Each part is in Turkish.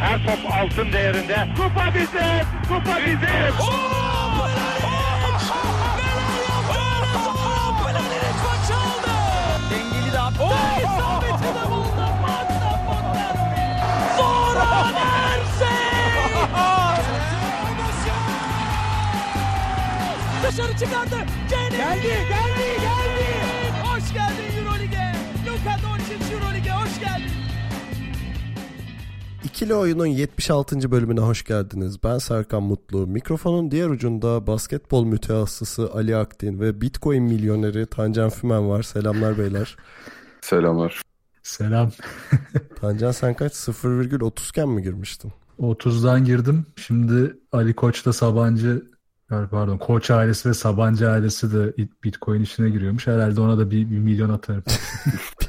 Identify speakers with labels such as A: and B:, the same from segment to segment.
A: Her top altın değerinde. Kupa bizim, kupa bizim.
B: Dengeli de attı. Buldu. Dışarı çıkardı. Geldi, geldi, geldi. Hoş geldin Eurolig'e. Luka Doncic Eurolig'e hoş geldin.
C: İkili Oyun'un 76. bölümüne hoş geldiniz. Ben Serkan Mutlu. Mikrofonun diğer ucunda basketbol mütehassısı Ali Akdin ve Bitcoin milyoneri Tancan Fümen var. Selamlar beyler.
D: Selamlar.
E: Selam.
C: Tancan sen kaç 0,30 iken mi girmiştin?
E: 30'dan girdim. Şimdi Ali Koç da Sabancı pardon Koç ailesi ve Sabancı ailesi de Bitcoin işine giriyormuş. Herhalde ona da bir, bir milyon atarım.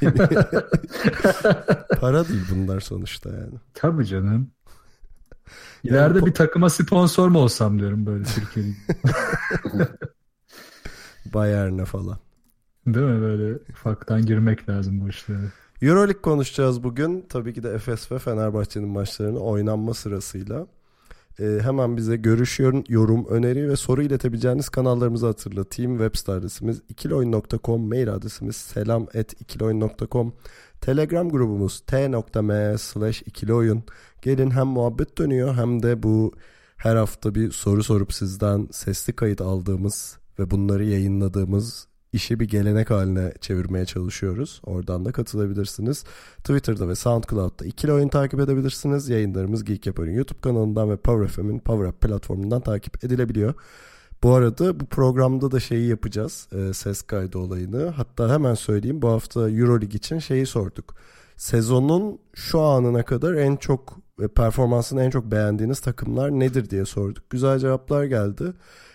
C: Para değil bunlar sonuçta yani.
E: Tabii canım. İleride yani, bir takıma sponsor mu olsam diyorum böyle Türkiye'de.
C: Bayern'e falan.
E: Değil mi böyle ufaktan girmek lazım bu işlere.
C: Euroleague konuşacağız bugün. Tabii ki de Efes ve Fenerbahçe'nin maçlarını oynanma sırasıyla. Ee, hemen bize görüş, yorum, öneri ve soru iletebileceğiniz kanallarımızı hatırlatayım. Web site adresimiz ikiloyun.com, mail adresimiz selam at ikiloyun.com, telegram grubumuz t.me slash ikiloyun. Gelin hem muhabbet dönüyor hem de bu her hafta bir soru sorup sizden sesli kayıt aldığımız ve bunları yayınladığımız işi bir gelenek haline çevirmeye çalışıyoruz. Oradan da katılabilirsiniz. Twitter'da ve SoundCloud'da ikili oyun takip edebilirsiniz. Yayınlarımız Geek Yapar'ın YouTube kanalından ve Power FM'in Power Up platformundan takip edilebiliyor. Bu arada bu programda da şeyi yapacağız. E, ses kaydı olayını. Hatta hemen söyleyeyim bu hafta Euroleague için şeyi sorduk. Sezonun şu anına kadar en çok ve performansını en çok beğendiğiniz takımlar nedir diye sorduk. Güzel cevaplar geldi.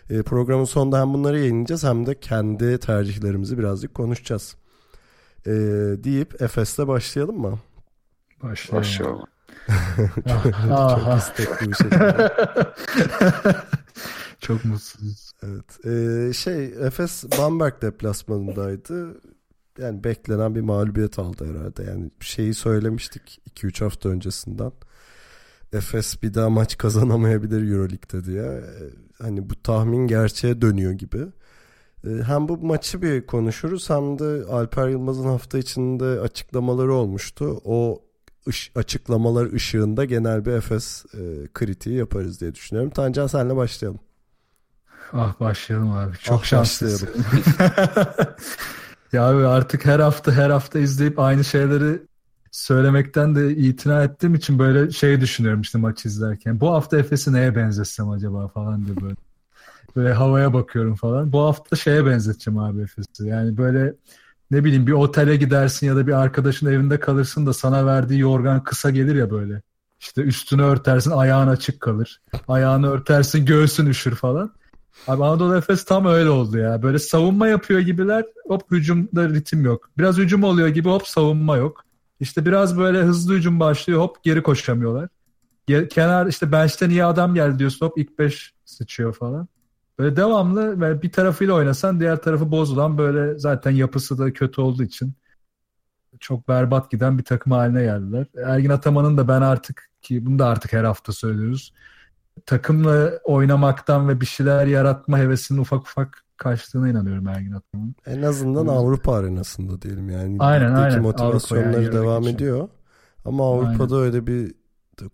C: E, programın sonunda hem bunları yayınlayacağız hem de kendi tercihlerimizi birazcık konuşacağız. E, deyip Efes'le başlayalım mı?
E: Başlayalım.
D: Başlayalım.
C: çok, çok istekli bir şekilde.
E: çok mutsuz.
C: Evet. Ee, şey Efes Bamberg deplasmanındaydı. Yani beklenen bir mağlubiyet aldı herhalde. Yani şeyi söylemiştik 2-3 hafta öncesinden. Efes bir daha maç kazanamayabilir Euroleague'de diye hani bu tahmin gerçeğe dönüyor gibi. Ee, hem bu maçı bir konuşuruz hem de Alper Yılmaz'ın hafta içinde açıklamaları olmuştu. O ış, açıklamalar ışığında genel bir Efes e, kritiği yaparız diye düşünüyorum. Tancan senle başlayalım.
E: Ah başlayalım abi. Çok
C: ah,
E: şanslısın. ya abi artık her hafta her hafta izleyip aynı şeyleri söylemekten de itina ettiğim için böyle şey düşünüyorum işte maç izlerken. Bu hafta Efes'i neye benzetsem acaba falan diye böyle. Böyle havaya bakıyorum falan. Bu hafta şeye benzeteceğim abi Efes'i. Yani böyle ne bileyim bir otele gidersin ya da bir arkadaşın evinde kalırsın da sana verdiği yorgan kısa gelir ya böyle. İşte üstünü örtersin ayağın açık kalır. Ayağını örtersin göğsün üşür falan. Abi Anadolu Efes tam öyle oldu ya. Böyle savunma yapıyor gibiler hop hücumda ritim yok. Biraz hücum oluyor gibi hop savunma yok. İşte biraz böyle hızlı hücum başlıyor hop geri koşamıyorlar. Kenar işte bench'ten iyi adam geldi diyorsun hop ilk beş sıçıyor falan. Böyle devamlı böyle bir tarafıyla oynasan diğer tarafı bozulan böyle zaten yapısı da kötü olduğu için çok berbat giden bir takım haline geldiler. Ergin Ataman'ın da ben artık ki bunu da artık her hafta söylüyoruz. Takımla oynamaktan ve bir şeyler yaratma hevesinin ufak ufak kaçtığına inanıyorum Ergin Ataman'ın.
C: En azından Avrupa arenasında diyelim yani.
E: Aynen aynen.
C: motivasyonları yani devam ediyor. Ama Avrupa'da aynen. öyle bir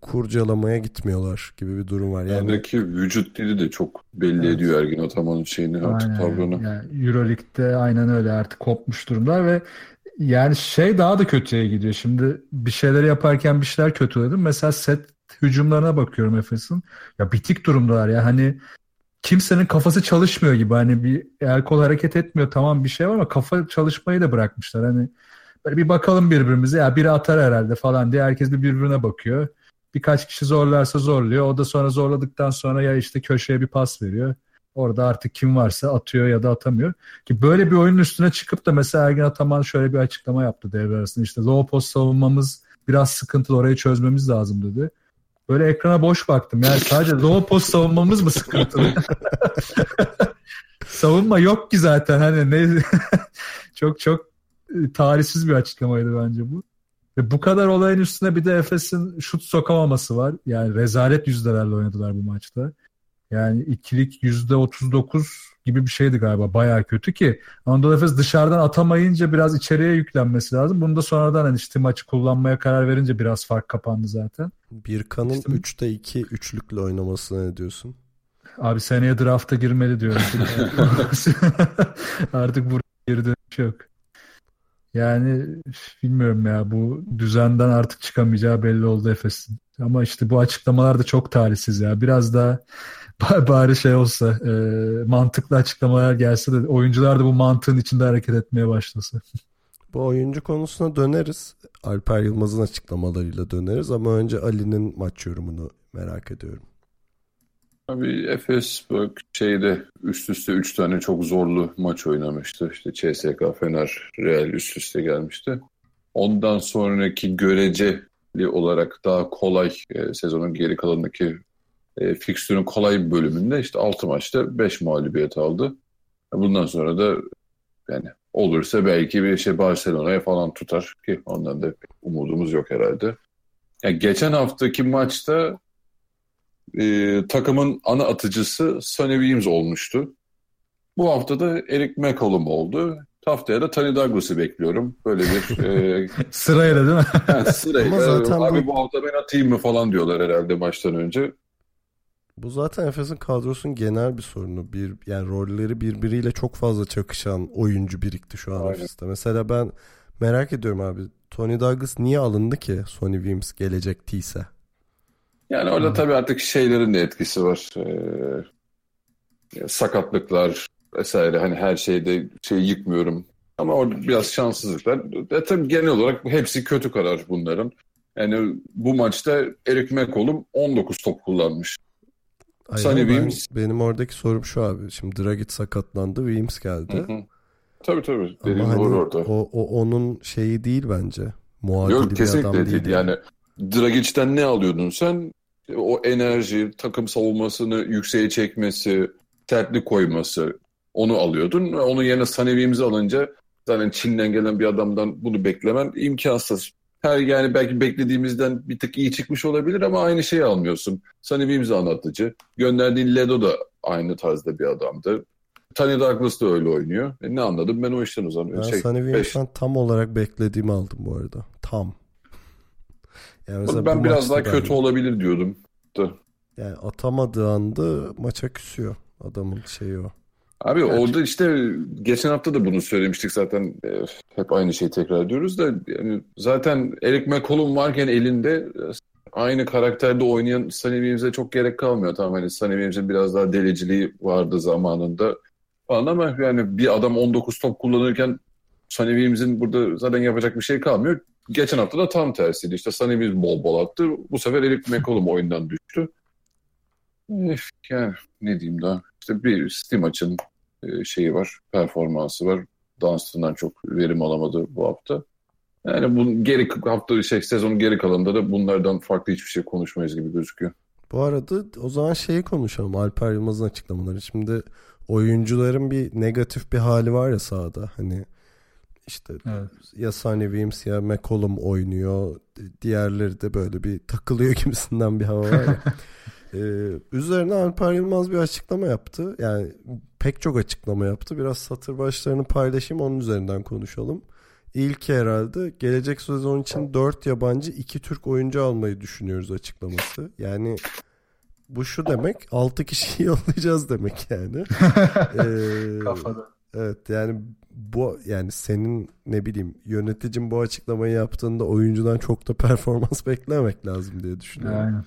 C: kurcalamaya gitmiyorlar gibi bir durum var.
D: Yani Oradaki vücut dili de çok belli evet. ediyor Ergin Ataman'ın şeyini artık aynen. tavrını.
E: Yani Euroleague'de aynen öyle artık kopmuş durumlar ve yani şey daha da kötüye gidiyor. Şimdi bir şeyler yaparken bir şeyler kötü dedim. Mesela set hücumlarına bakıyorum Efes'in. Ya bitik durumdalar ya. Hani kimsenin kafası çalışmıyor gibi. Hani bir el kol hareket etmiyor tamam bir şey var ama kafa çalışmayı da bırakmışlar. Hani böyle bir bakalım birbirimize ya biri atar herhalde falan diye herkes bir birbirine bakıyor. Birkaç kişi zorlarsa zorluyor. O da sonra zorladıktan sonra ya işte köşeye bir pas veriyor. Orada artık kim varsa atıyor ya da atamıyor. Ki böyle bir oyunun üstüne çıkıp da mesela Ergin Ataman şöyle bir açıklama yaptı devre arasında. İşte low post savunmamız biraz sıkıntılı orayı çözmemiz lazım dedi. Böyle ekrana boş baktım. Yani sadece low post savunmamız mı sıkıntılı? Savunma yok ki zaten. Hani ne çok çok e, tarihsiz bir açıklamaydı bence bu. Ve bu kadar olayın üstüne bir de Efes'in şut sokamaması var. Yani rezalet yüzdelerle oynadılar bu maçta. Yani ikilik yüzde 39 gibi bir şeydi galiba. Bayağı kötü ki Anadolu Efes dışarıdan atamayınca biraz içeriye yüklenmesi lazım. Bunu da sonradan hani işte maçı kullanmaya karar verince biraz fark kapandı zaten.
C: Birkan'ın
E: İşte-
C: 3'te 2 üçlüklü oynamasına ne diyorsun?
E: Abi seneye drafta girmeli diyorum. Artık buraya geri dönüş yok. Yani bilmiyorum ya bu düzenden artık çıkamayacağı belli oldu Efes'in. Ama işte bu açıklamalar da çok talihsiz ya. Biraz daha bari şey olsa e, mantıklı açıklamalar gelse de oyuncular da bu mantığın içinde hareket etmeye başlasa.
C: Bu oyuncu konusuna döneriz. Alper Yılmaz'ın açıklamalarıyla döneriz ama önce Ali'nin maç yorumunu merak ediyorum.
D: Abi Efes bak şeyde üst üste 3 tane çok zorlu maç oynamıştı. İşte CSK, Fener, Real üst üste gelmişti. Ondan sonraki göreceli olarak daha kolay e, sezonun geri kalanındaki e, fikstürün kolay bir bölümünde işte 6 maçta 5 mağlubiyet aldı. Bundan sonra da yani olursa belki bir şey Barcelona'ya falan tutar ki ondan da umudumuz yok herhalde. Yani geçen haftaki maçta e, takımın ana atıcısı Sonny Williams olmuştu. Bu hafta da Eric McCollum oldu. Haftaya da Tony Douglas'ı bekliyorum. Böyle bir e,
E: Sırayla değil mi?
C: Ama
D: yani sırayla
C: zaten
D: abi
C: bu-
D: bu hafta ben atayım mı falan diyorlar herhalde maçtan önce.
C: Bu zaten Efes'in kadrosunun genel bir sorunu. Bir yani rolleri birbiriyle çok fazla çakışan oyuncu birikti şu an
D: Aynen.
C: Efes'te. Mesela ben merak ediyorum abi. Tony Douglas niye alındı ki Sonny Williams gelecektiyse?
D: Yani orada
E: Hı.
D: tabii artık şeylerin de etkisi var. Ee, sakatlıklar vesaire hani her şeyde şey yıkmıyorum. Ama orada biraz şanssızlıklar. E, tabii genel olarak hepsi kötü karar bunların. Yani bu maçta Eric McCollum 19 top kullanmış.
C: Ay,
D: Williams.
C: benim oradaki sorum şu abi. Şimdi Dragic sakatlandı, Williams geldi.
D: Hı hı. Tabii tabii. Dediğin
C: hani
D: doğru orada.
C: o, o onun şeyi değil bence. Muadili
D: Yok
C: bir adam
D: değil.
C: değil.
D: Yani Dragic'ten ne alıyordun sen? O enerji, takım savunmasını yükseğe çekmesi, sertlik koyması onu alıyordun. Onun yerine Sonny Williams'i alınca zaten Çin'den gelen bir adamdan bunu beklemen imkansız. Her yani belki beklediğimizden bir tık iyi çıkmış olabilir ama aynı şeyi almıyorsun. Sonny Williams anlatıcı. Gönderdiğin Ledo da aynı tarzda bir adamdı. Tony Douglas da öyle oynuyor. E ne anladım ben o işten
C: Ben
D: uzanıyorum. Şey,
C: Sonny
D: beş-
C: Williams'tan tam olarak beklediğimi aldım bu arada. Tam. Yani
D: ben biraz daha kötü
C: ben-
D: olabilir diyordum.
C: Yani atamadığı anda maça küsüyor. Adamın şeyi o.
D: Abi
C: Evet.
D: orada işte geçen hafta da bunu söylemiştik zaten E, hep aynı şeyi tekrar ediyoruz da yani zaten Eric McCollum varken elinde e, aynı karakterde oynayan Sonny Williams'e çok gerek kalmıyor. Tamam hani Sonny Williams'in biraz daha deliciliği vardı zamanında falan ama yani bir adam 19 top kullanırken Sonny Williams'in burada zaten yapacak bir şey kalmıyor. Geçen hafta da tam tersiydi. İşte Sonny Williams bol bol attı. Bu sefer Eric McCollum oyundan düştü. Yani ne diyeyim daha. İşte bir Steam maçın e, şeyi var, performansı var. Dunstan'dan çok verim alamadı bu hafta. Yani bu geri hafta şey sezonun geri kalanında da bunlardan farklı hiçbir şey konuşmayız gibi gözüküyor.
C: Bu arada o zaman şeyi konuşalım. Alper Yılmaz'ın açıklamaları. Şimdi oyuncuların bir negatif bir hali var ya sahada. Hani işte
E: Evet.
C: ya Sonny Williams ya McCollum oynuyor. Diğerleri de böyle bir takılıyor gibisinden bir hava var ya. Ee, üzerine Alper Yılmaz bir açıklama yaptı. Yani pek çok açıklama yaptı. Biraz satır başlarını paylaşayım onun üzerinden konuşalım. İlk herhalde gelecek sezon için 4 yabancı 2 Türk oyuncu almayı düşünüyoruz açıklaması. Yani bu şu demek 6 kişiyi yollayacağız demek yani. Ee,
E: Kafada.
C: Evet yani bu yani senin ne bileyim yöneticin bu açıklamayı yaptığında oyuncudan çok da performans beklemek lazım diye düşünüyorum.
E: Aynen.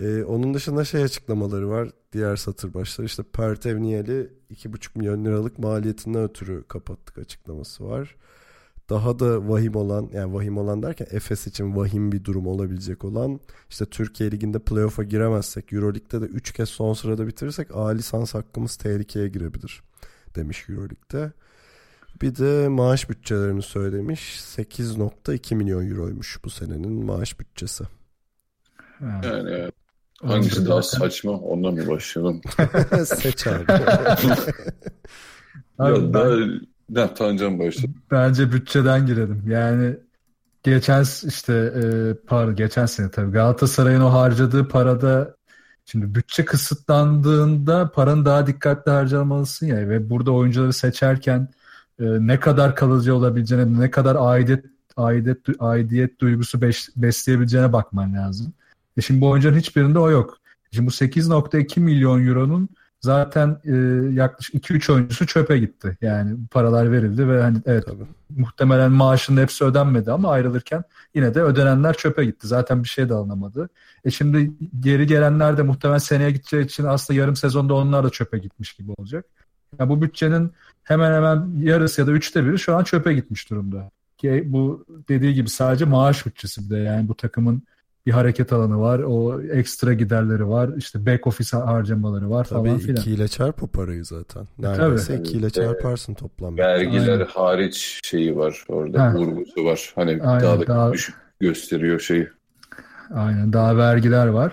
C: Ee, onun dışında şey açıklamaları var. Diğer satır başları işte Pertevniyeli 2,5 milyon liralık maliyetinden ötürü kapattık açıklaması var. Daha da vahim olan yani vahim olan derken Efes için vahim bir durum olabilecek olan işte Türkiye Ligi'nde playoff'a giremezsek Euroleague'de de 3 kez son sırada bitirirsek A lisans hakkımız tehlikeye girebilir demiş Euroleague'de. Bir de maaş bütçelerini söylemiş. 8.2 milyon euroymuş bu senenin maaş bütçesi.
D: Yani evet. Hangisi
E: da
D: daha
E: zaten-
D: saçma ondan mı başlayalım?
C: Seç abi.
E: Abi
D: ya
E: ben-
D: daha ne Tancan başladı.
E: Bence bütçeden girelim. Yani geçen işte e, para geçen sene tabii Galatasaray'ın o harcadığı parada şimdi bütçe kısıtlandığında paranın daha dikkatli harcamalısın ya ve burada oyuncuları seçerken e, ne kadar kalıcı olabileceğine, ne kadar aidiyet aidiyet, aidiyet duygusu beş, besleyebileceğine bakman lazım. E şimdi bu oyuncuların hiçbirinde o yok. Şimdi bu 8.2 milyon euronun zaten e, yaklaşık 2-3 oyuncusu çöpe gitti. Yani paralar verildi ve hani evet
C: Tabii.
E: muhtemelen maaşının hepsi ödenmedi ama ayrılırken yine de ödenenler çöpe gitti. Zaten bir şey de alınamadı. E şimdi geri gelenler de muhtemelen seneye gideceği için aslında yarım sezonda onlar da çöpe gitmiş gibi olacak. Yani bu bütçenin hemen hemen yarısı ya da üçte biri şu an çöpe gitmiş durumda. Ki bu dediği gibi sadece maaş bütçesi bir de yani bu takımın bir hareket alanı var. O ekstra giderleri var. işte back office harcamaları var
C: Tabii
E: falan filan.
C: ikiyle çarp o parayı zaten.
E: E,
C: Neredeyse
D: tabii.
C: ikiyle çarparsın toplam.
D: Vergiler
E: Aynen.
D: hariç şeyi var orada
E: Ha.
D: vurgusu var. Hani
E: Aynen,
D: daha da
E: daha-
D: düşük gösteriyor şeyi.
E: Aynen daha vergiler var.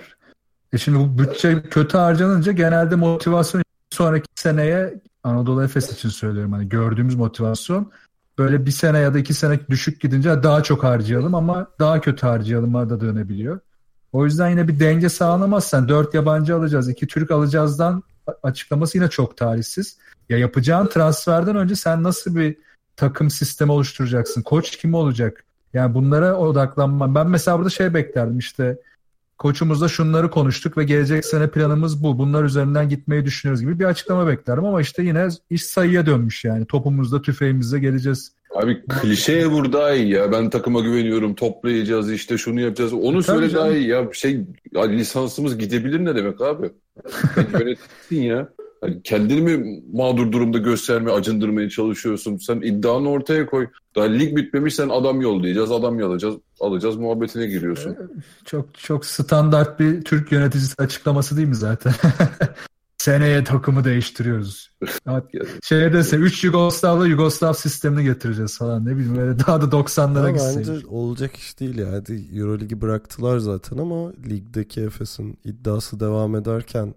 E: E şimdi bu bütçe kötü harcanınca genelde motivasyon sonraki seneye Anadolu Efes için söylüyorum hani gördüğümüz motivasyon böyle bir sene ya da iki sene düşük gidince daha çok harcayalım ama daha kötü harcayalım'a da dönebiliyor. O yüzden yine bir denge sağlamazsan dört yabancı alacağız, iki Türk alacağızdan açıklaması yine çok talihsiz. Ya yapacağın transferden önce sen nasıl bir takım sistemi oluşturacaksın? Koç kim olacak? Yani bunlara odaklanmam. Ben mesela burada şey beklerdim işte koçumuzla şunları konuştuk ve gelecek sene planımız bu. Bunlar üzerinden gitmeyi düşünüyoruz gibi bir açıklama beklerdim ama işte yine iş sayıya dönmüş yani. Topumuzda tüfeğimizle geleceğiz.
D: Abi klişeye vur daha iyi ya. Ben takıma güveniyorum. Toplayacağız işte şunu yapacağız. Onu
E: Tabii
D: söyle
E: canım.
D: daha iyi ya. Şey ya lisansımız gidebilir ne demek abi? Yönetsin ya. Hani kendini mi mağdur durumda göstermeye, acındırmaya çalışıyorsun? Sen iddianı ortaya koy. Daha lig bitmemiş sen adam yollayacağız, adam alacağız, alacağız muhabbetine giriyorsun.
E: Çok çok standart bir Türk yöneticisi açıklaması değil mi zaten? Seneye takımı değiştiriyoruz. Ya Şeye dese 3 Yugoslav'la Yugoslav sistemini getireceğiz falan ne bileyim böyle daha da 90'lara
C: Ama
E: gitseydik.
C: bence olacak iş değil ya. Hadi Euroligi bıraktılar zaten ama ligdeki Efes'in iddiası devam ederken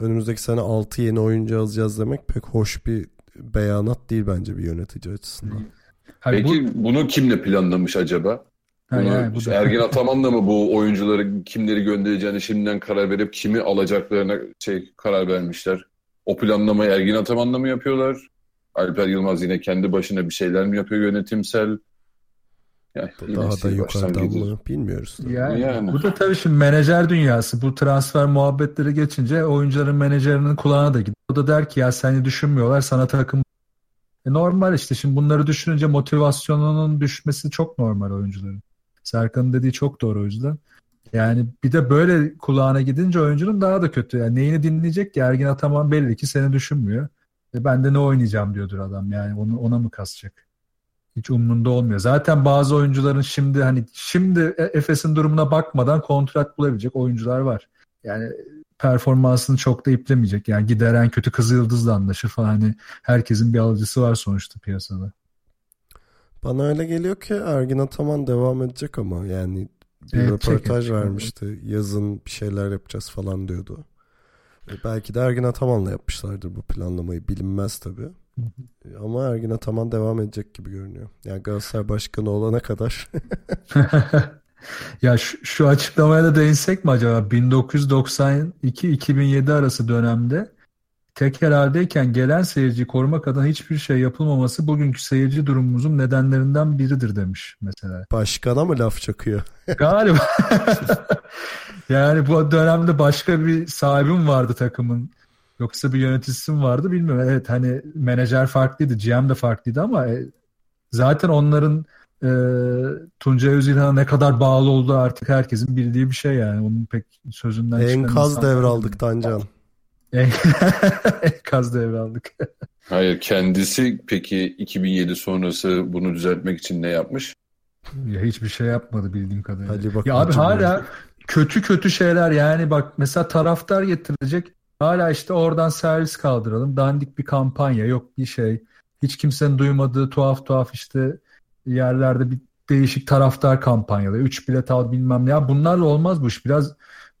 C: önümüzdeki sene 6 yeni oyuncu alacağız demek pek hoş bir beyanat değil bence bir yönetici açısından.
E: Hayır, bu-
D: Peki bunu kimle planlamış acaba?
E: Ha,
D: Bunu
E: yani bu
D: işte
E: da-
D: Ergin Ataman'la mı bu oyuncuları kimleri göndereceğini şimdiden karar verip kimi alacaklarına şey karar vermişler? O planlamayı Ergin Ataman'la mı yapıyorlar? Alper Yılmaz yine kendi başına bir şeyler mi yapıyor yönetimsel? Yani
C: Daha da
D: gidiyor.
C: mı bilmiyoruz.
E: Yani,
D: Yani.
E: bu da tabii şimdi menajer dünyası. Bu transfer muhabbetleri geçince oyuncuların menajerinin kulağına da gidiyor. O da der ki ya seni düşünmüyorlar sana takım. E normal işte şimdi bunları düşününce motivasyonunun düşmesi çok normal oyuncuların. Serkan'ın dediği çok doğru o yüzden. Yani bir de böyle kulağına gidince oyuncunun daha da kötü. Yani neyini dinleyecek ki Ergin Ataman belli ki seni düşünmüyor. E ben de ne oynayacağım diyordur adam yani onu ona mı kasacak? Hiç umrunda olmuyor. Zaten bazı oyuncuların şimdi hani şimdi E- Efes'in durumuna bakmadan kontrat bulabilecek oyuncular var. Yani performansını çok da iplemeyecek. Yani gider en kötü Kızıldız'la anlaşır falan. Hani herkesin bir alıcısı var sonuçta piyasada.
C: Bana öyle geliyor ki Ergin Ataman devam edecek ama yani bir
E: Evet,
C: röportaj vermişti. Yazın bir şeyler yapacağız falan diyordu. E, Belki de Ergin Ataman'la yapmışlardır bu planlamayı bilinmez tabii. Ama Ergin Ataman devam edecek gibi görünüyor. Yani Galatasaray Başkanı olana kadar
E: Ya şu, şu açıklamaya da değinsek mi acaba? 1992-2007 arası dönemde tekel haldeyken gelen seyirciyi korumak adına hiçbir şey yapılmaması bugünkü seyirci durumumuzun nedenlerinden biridir demiş mesela.
C: başkana mı laf çakıyor?
E: Galiba. yani bu dönemde başka bir sahibim vardı takımın. Yoksa bir yöneticisi mi vardı bilmiyorum. Evet hani menajer farklıydı, GM de farklıydı ama e, zaten onların e, Tuncay Özilhan'a ne kadar bağlı olduğu artık herkesin bildiği bir şey yani. Onun pek sözünden çıkan
C: Enkaz devraldık Tancan.
E: En- Enkaz devraldık.
D: Hayır kendisi peki 2007 sonrası bunu düzeltmek için ne yapmış?
E: ya hiçbir şey yapmadı bildiğim kadarıyla.
C: Hadi bakalım.
E: Ya abi hala kötü kötü şeyler yani bak mesela taraftar getirecek hala işte oradan servis kaldıralım dandik bir kampanya yok bir şey hiç kimsenin duymadığı tuhaf tuhaf işte yerlerde bir değişik taraftar kampanyaları 3 bilet al bilmem ne ya bunlarla olmaz bu iş biraz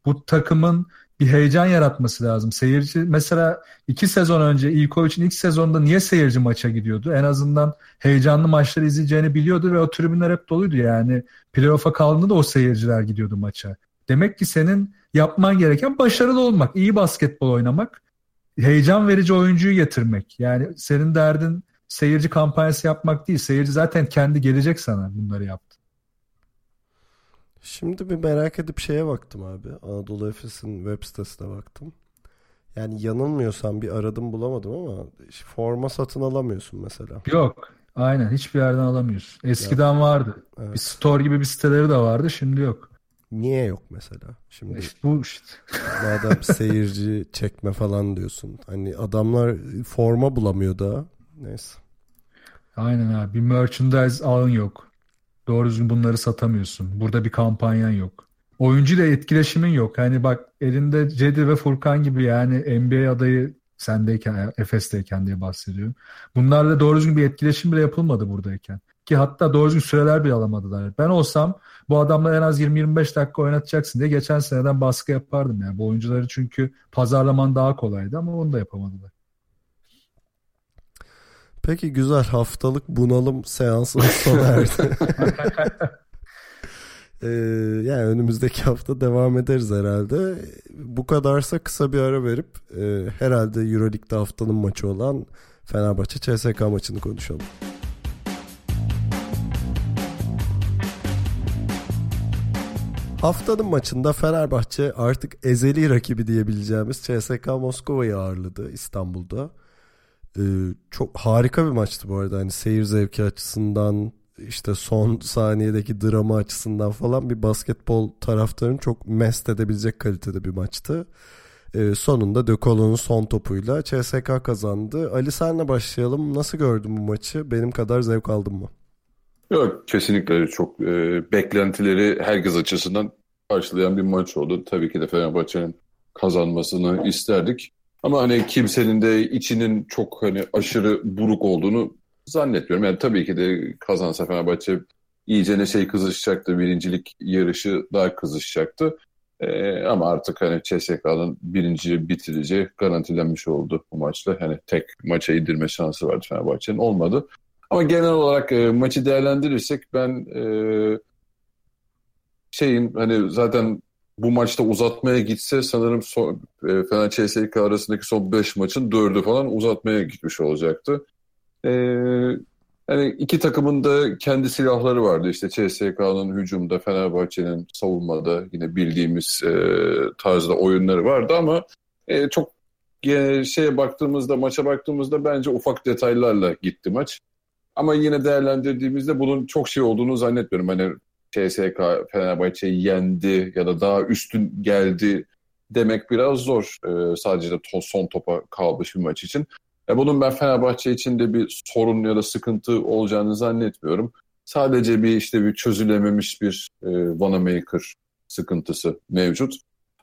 E: bu takımın bir heyecan yaratması lazım. Seyirci mesela iki sezon önce İlkovic'in ilk sezonunda niye seyirci maça gidiyordu? En azından heyecanlı maçları izleyeceğini biliyordu ve o tribünler hep doluydu yani. Playoff'a kaldığında da o seyirciler gidiyordu maça. Demek ki senin yapman gereken başarılı olmak, iyi basketbol oynamak, heyecan verici oyuncuyu getirmek. Yani senin derdin seyirci kampanyası yapmak değil. Seyirci zaten kendi gelecek sana bunları yaptı.
C: Şimdi bir merak edip şeye baktım abi. Anadolu Efes'in web sitesine baktım. Yani yanılmıyorsam bir aradım bulamadım ama forma satın alamıyorsun mesela.
E: Yok. Aynen hiçbir yerden alamıyorsun. Eskiden ya, vardı. Evet. Bir store gibi bir siteleri de vardı şimdi yok.
C: Niye yok mesela? Şimdi
E: işte bu işte.
C: madem seyirci çekme falan diyorsun. Hani adamlar forma bulamıyor da. Neyse.
E: Aynen abi. Bir merchandise ağın yok. Doğru düzgün bunları satamıyorsun. Burada bir kampanyan yok. Oyuncu ile etkileşimin yok. Hani bak elinde Cedi ve Furkan gibi yani NBA adayı sendeyken, Efes'teyken diye bahsediyorum. Bunlarla doğru düzgün bir etkileşim bile yapılmadı buradayken. Ki hatta doğru düzgün süreler bile alamadılar. Ben olsam bu adamla en az 20-25 dakika oynatacaksın diye geçen seneden baskı yapardım yani. Bu oyuncuları çünkü pazarlaman daha kolaydı ama onu da yapamadılar.
C: Peki güzel haftalık bunalım seansı sona erdi. ee, yani önümüzdeki hafta devam ederiz herhalde. Bu kadarsa kısa bir ara verip e, herhalde Euroleague'de haftanın maçı olan Fenerbahçe CSK maçını konuşalım. Haftanın maçında Fenerbahçe artık ezeli rakibi diyebileceğimiz CSK Moskova'yı ağırladı İstanbul'da. Ee, çok harika bir maçtı bu arada. Hani seyir zevki açısından işte son saniyedeki drama açısından falan bir basketbol taraftarını çok mest edebilecek kalitede bir maçtı. Ee, sonunda De Colo'nun son topuyla CSK kazandı. Ali senle başlayalım. Nasıl gördün bu maçı? Benim kadar zevk aldın mı?
D: Yok kesinlikle çok e, beklentileri herkes açısından karşılayan bir maç oldu. Tabii ki de Fenerbahçe'nin kazanmasını isterdik. Ama hani kimsenin de içinin çok hani aşırı buruk olduğunu zannetmiyorum. Yani tabii ki de kazansa Fenerbahçe iyice ne şey kızışacaktı. Birincilik yarışı daha kızışacaktı. Ee, ama artık hani CSK'nın birinci bitireceği garantilenmiş oldu bu maçla. Hani tek maça indirme şansı vardı Fenerbahçe'nin olmadı. Ama genel olarak e, maçı değerlendirirsek ben e, şeyin hani zaten bu maçta uzatmaya gitse sanırım son, e, Fener CSK arasındaki son 5 maçın 4'ü falan uzatmaya gitmiş olacaktı. E, yani iki takımın da kendi silahları vardı. İşte CSK'nın hücumda, Fenerbahçe'nin savunmada yine bildiğimiz e, tarzda oyunları vardı ama e, çok e, şeye baktığımızda, maça baktığımızda bence ufak detaylarla gitti maç. Ama yine değerlendirdiğimizde bunun çok şey olduğunu zannetmiyorum. Hani CSK Fenerbahçe'yi yendi ya da daha üstün geldi demek biraz zor. Ee, sadece de to son topa kalmış bir maç için. E, bunun ben Fenerbahçe için de bir sorun ya da sıkıntı olacağını zannetmiyorum. Sadece bir işte bir çözülememiş bir e, Vanamaker sıkıntısı mevcut.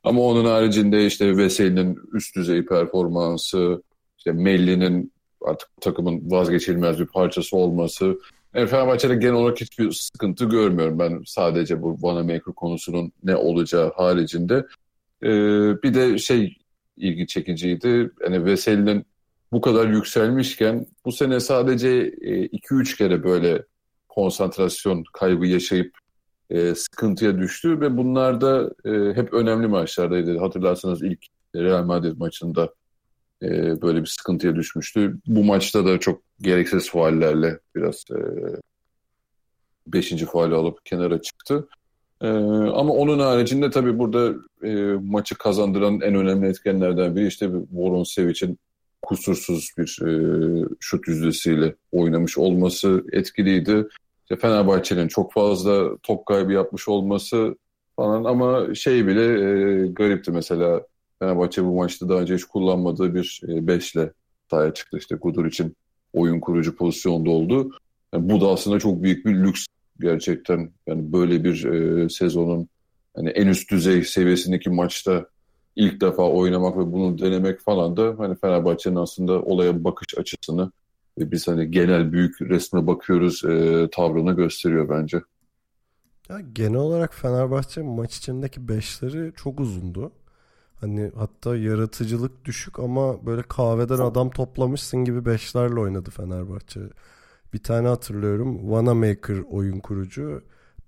D: Ama onun haricinde işte Veseli'nin üst düzey performansı, işte Melli'nin artık takımın vazgeçilmez bir parçası olması. Yani Fenerbahçe'de genel olarak hiçbir sıkıntı görmüyorum ben sadece bu Vanamaker konusunun ne olacağı haricinde. Ee, bir de şey ilgi çekiciydi. Yani Veseli'nin bu kadar yükselmişken bu sene sadece 2-3 e, kere böyle konsantrasyon kaybı yaşayıp e, sıkıntıya düştü ve bunlar da e, hep önemli maçlardaydı. Hatırlarsanız ilk Real Madrid maçında e, böyle bir sıkıntıya düşmüştü. Bu maçta da çok gereksiz faallerle biraz e, beşinci faali alıp kenara çıktı. E, ama onun haricinde tabii burada e, maçı kazandıran en önemli etkenlerden biri işte Voron Sevic'in kusursuz bir e, şut yüzdesiyle oynamış olması etkiliydi. İşte Fenerbahçe'nin çok fazla top kaybı yapmış olması falan ama şey bile e, garipti mesela Fenerbahçe bu maçta daha önce hiç kullanmadığı bir e, beşle sahaya çıktı. İşte Kudur için oyun kurucu pozisyonda oldu. Yani bu da aslında çok büyük bir lüks gerçekten. Yani böyle bir e, sezonun hani en üst düzey seviyesindeki maçta ilk defa oynamak ve bunu denemek falan da hani Fenerbahçe'nin aslında olaya bakış açısını ve biz hani genel büyük resme bakıyoruz e, tavrını gösteriyor bence.
C: Ya genel olarak Fenerbahçe maç içindeki beşleri çok uzundu. Hani hatta yaratıcılık düşük ama böyle kahveden adam toplamışsın gibi beşlerle oynadı Fenerbahçe. Bir tane hatırlıyorum. Wanamaker oyun kurucu.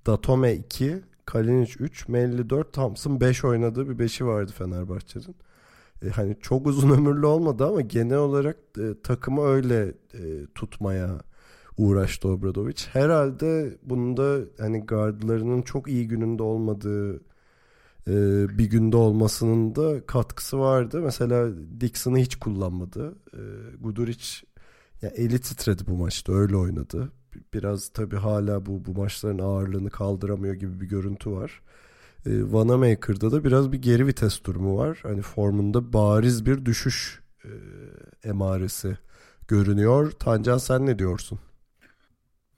C: Datome 2, Kalinic 3, Melli 4, Thompson 5 oynadığı bir beşi vardı Fenerbahçe'nin. E, hani çok uzun ömürlü olmadı ama genel olarak e, takımı öyle e, tutmaya uğraştı Obradovic. Herhalde bunda hani gardlarının çok iyi gününde olmadığı e, bir günde olmasının da katkısı vardı. Mesela Dixon'ı hiç kullanmadı. E, Guduric ya eli titredi bu maçta öyle oynadı. Biraz tabii hala bu bu maçların ağırlığını kaldıramıyor gibi bir görüntü var. E, Vanamaker'da da biraz bir geri vites durumu var. Hani formunda bariz bir düşüş e, emaresi görünüyor. Tancan sen ne diyorsun?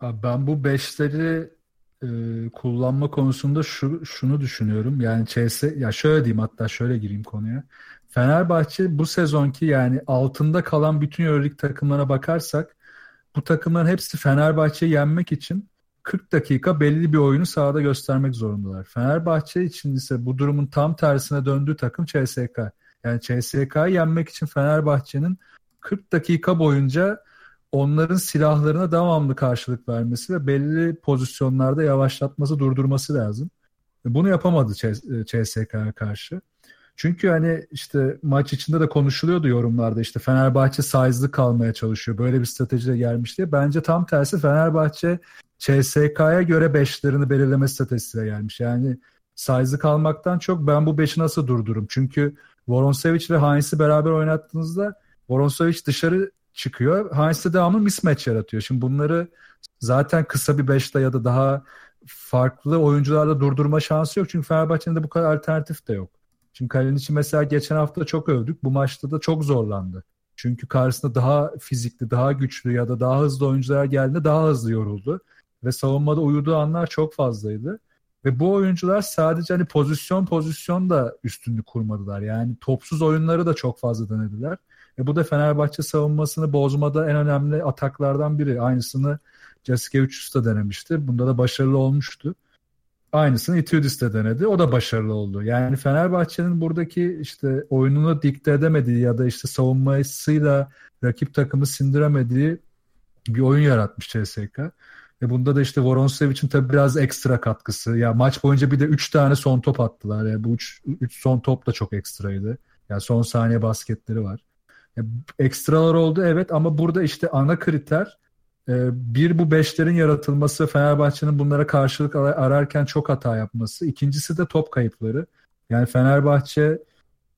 E: Ben bu beşleri e, kullanma konusunda şu şunu düşünüyorum. Yani CS ya şöyle diyeyim hatta şöyle gireyim konuya. Fenerbahçe bu sezonki yani altında kalan bütün Euroleague takımlarına bakarsak bu takımların hepsi Fenerbahçe'yi yenmek için 40 dakika belli bir oyunu sahada göstermek zorundalar. Fenerbahçe için ise bu durumun tam tersine döndüğü takım CSK. Yani CSK'yı yenmek için Fenerbahçe'nin 40 dakika boyunca onların silahlarına devamlı karşılık vermesi ve belli pozisyonlarda yavaşlatması, durdurması lazım. Bunu yapamadı CSK'ya karşı. Çünkü hani işte maç içinde de konuşuluyordu yorumlarda işte Fenerbahçe size'lı kalmaya çalışıyor. Böyle bir stratejiyle gelmiş diye. Bence tam tersi Fenerbahçe CSK'ya göre beşlerini belirleme stratejisiyle gelmiş. Yani size'lı kalmaktan çok ben bu beşi nasıl durdururum? Çünkü Voronsevic ve Heinz'i beraber oynattığınızda Voronsevic dışarı çıkıyor. Heinz de devamlı mismatch yaratıyor. Şimdi bunları zaten kısa bir beşte ya da daha farklı oyuncularla durdurma şansı yok. Çünkü Fenerbahçe'nin de bu kadar alternatif de yok. Şimdi Kalinic'i mesela geçen hafta çok övdük. Bu maçta da çok zorlandı. Çünkü karşısında daha fizikli, daha güçlü ya da daha hızlı oyuncular geldiğinde daha hızlı yoruldu. Ve savunmada uyuduğu anlar çok fazlaydı. Ve bu oyuncular sadece hani pozisyon pozisyon da üstünlük kurmadılar. Yani topsuz oyunları da çok fazla denediler. Ve bu da Fenerbahçe savunmasını bozmada en önemli ataklardan biri. Aynısını Jaskevicius da denemişti. Bunda da başarılı olmuştu. Aynısını Itiudis de denedi. O da başarılı oldu. Yani Fenerbahçe'nin buradaki işte oyununu dikte edemediği ya da işte savunmasıyla rakip takımı sindiremediği bir oyun yaratmış CSK. Ve bunda da işte Voronsevic'in tabii biraz ekstra katkısı. Ya maç boyunca bir de 3 tane son top attılar. Yani bu 3 son top da çok ekstraydı. Yani son saniye basketleri var. Yani ekstralar oldu evet ama burada işte ana kriter e, bir bu beşlerin yaratılması Fenerbahçe'nin bunlara karşılık ararken çok hata yapması. İkincisi de top kayıpları. Yani Fenerbahçe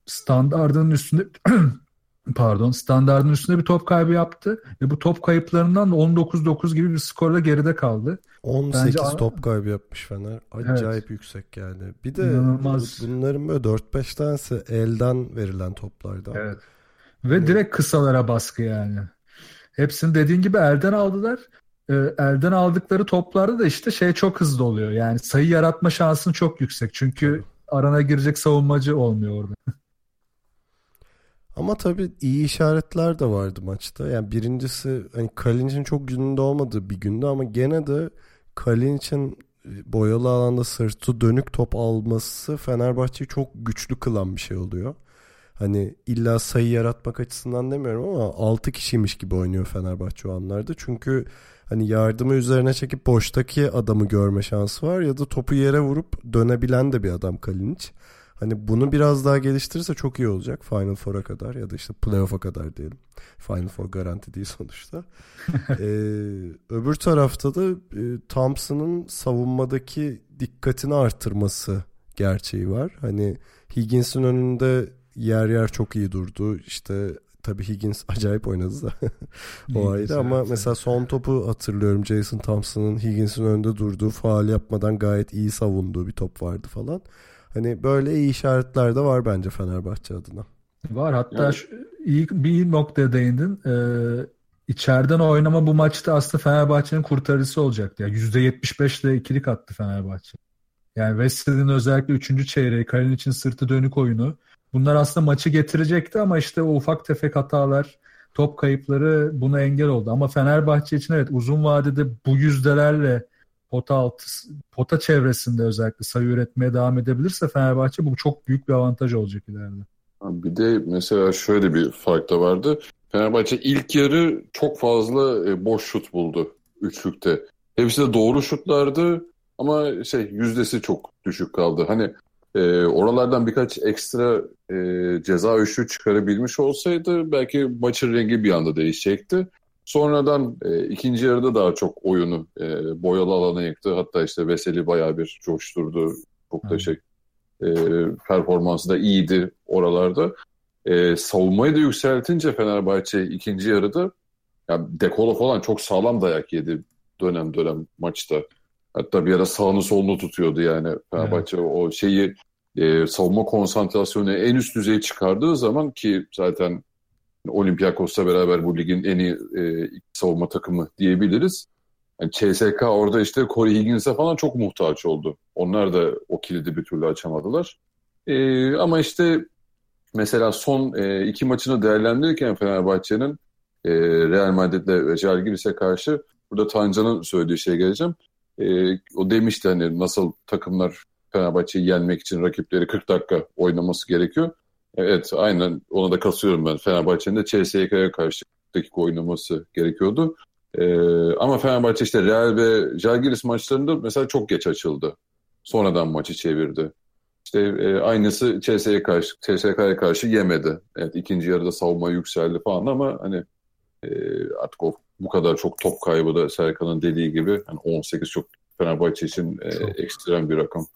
E: standardının üstünde pardon standardın üstünde bir top kaybı yaptı ve bu top kayıplarından 19-9 gibi bir skorla geride kaldı.
C: 18 Bence... top kaybı yapmış Fener. Acayip evet. yüksek yani. Bir de İnanılmaz. bunların böyle 4-5 tanesi elden verilen toplardan.
E: Evet. Ve evet. direkt kısalara baskı yani. Hepsini dediğin gibi elden aldılar. Ee, elden aldıkları toplarda da işte şey çok hızlı oluyor. Yani sayı yaratma şansın çok yüksek. Çünkü arana girecek savunmacı olmuyor orada.
C: Ama tabii iyi işaretler de vardı maçta. Yani birincisi hani Kalinic'in çok gününde olmadığı bir gündü ama gene de Kalinic'in e, boyalı alanda sırtı dönük top alması Fenerbahçe'yi çok güçlü kılan bir şey oluyor. Hani illa sayı yaratmak açısından demiyorum ama 6 kişiymiş gibi oynuyor Fenerbahçe o anlarda. Çünkü hani yardımı üzerine çekip boştaki adamı görme şansı var ya da topu yere vurup dönebilen de bir adam Kalinic. Hani bunu biraz daha geliştirirse çok iyi olacak Final Four'a kadar ya da işte playoff'a kadar diyelim. Final Four garanti değil sonuçta. ee, öbür tarafta da e, Thompson'ın savunmadaki dikkatini artırması gerçeği var. Hani Higgins'in önünde yer yer çok iyi durdu. İşte tabii Higgins acayip oynadı da o ayrı ama evet. mesela son topu hatırlıyorum Jason Thompson'ın Higgins'in önünde durduğu faal yapmadan gayet iyi savunduğu bir top vardı falan. Hani böyle iyi işaretler de var bence Fenerbahçe adına.
E: Var hatta yani... şu, iyi bir noktaya değindin. Ee, içeriden oynama bu maçta aslında Fenerbahçe'nin kurtarıcısı olacaktı. Yani %75 ile ikilik attı Fenerbahçe. Yani Wesley'nin özellikle 3. çeyreği, Kalin için sırtı dönük oyunu Bunlar aslında maçı getirecekti ama işte o ufak tefek hatalar, top kayıpları buna engel oldu. Ama Fenerbahçe için evet uzun vadede bu yüzdelerle pota altı pota çevresinde özellikle sayı üretmeye devam edebilirse Fenerbahçe bu çok büyük bir avantaj olacak ileride.
D: Bir de mesela şöyle bir fark da vardı. Fenerbahçe ilk yarı çok fazla e, boş şut buldu üçlükte. Hepsi de doğru şutlardı ama şey yüzdesi çok düşük kaldı. Hani e, oralardan birkaç ekstra e, ceza üçlü çıkarabilmiş olsaydı belki maçın rengi bir anda değişecekti. Sonradan e, ikinci yarıda daha çok oyunu e, boyalı alana yıktı. Hatta işte Veseli bayağı bir coşturdu. Çok da şey e, performansı da iyiydi oralarda. E, savunmayı da yükseltince Fenerbahçe ikinci yarıda yani Dekolo falan çok sağlam dayak yedi dönem dönem maçta. Hatta bir ara sağını solunu tutuyordu yani Fenerbahçe evet. o şeyi e, savunma konsantrasyonu en üst düzeye çıkardığı zaman ki zaten Olympiakos'la beraber bu ligin en iyi e, savunma takımı diyebiliriz. Yani CSK orada işte Corey Higgins'e falan çok muhtaç oldu. Onlar da o kilidi bir türlü açamadılar. E, ama işte mesela son e, iki maçını değerlendirirken Fenerbahçe'nin e, Real Madrid'le ve Jalgiris'e karşı burada Tancan'ın söylediği şeye geleceğim. E, o demişti hani nasıl takımlar Fenerbahçe'yi yenmek için rakipleri 40 dakika oynaması gerekiyor. Evet aynen ona da kasıyorum ben. Fenerbahçe'nin de CSK'ya karşı dakika oynaması gerekiyordu. Ee, ama Fenerbahçe işte Real ve Jalgiris maçlarında mesela çok geç açıldı. Sonradan maçı çevirdi. İşte e, aynısı CSK'ya karşı, CSK'ya karşı yemedi. Evet ikinci yarıda savunma yükseldi falan ama hani e, artık o bu kadar çok top kaybı da Serkan'ın dediği gibi hani 18 çok Fenerbahçe için e, ekstrem bir rakam.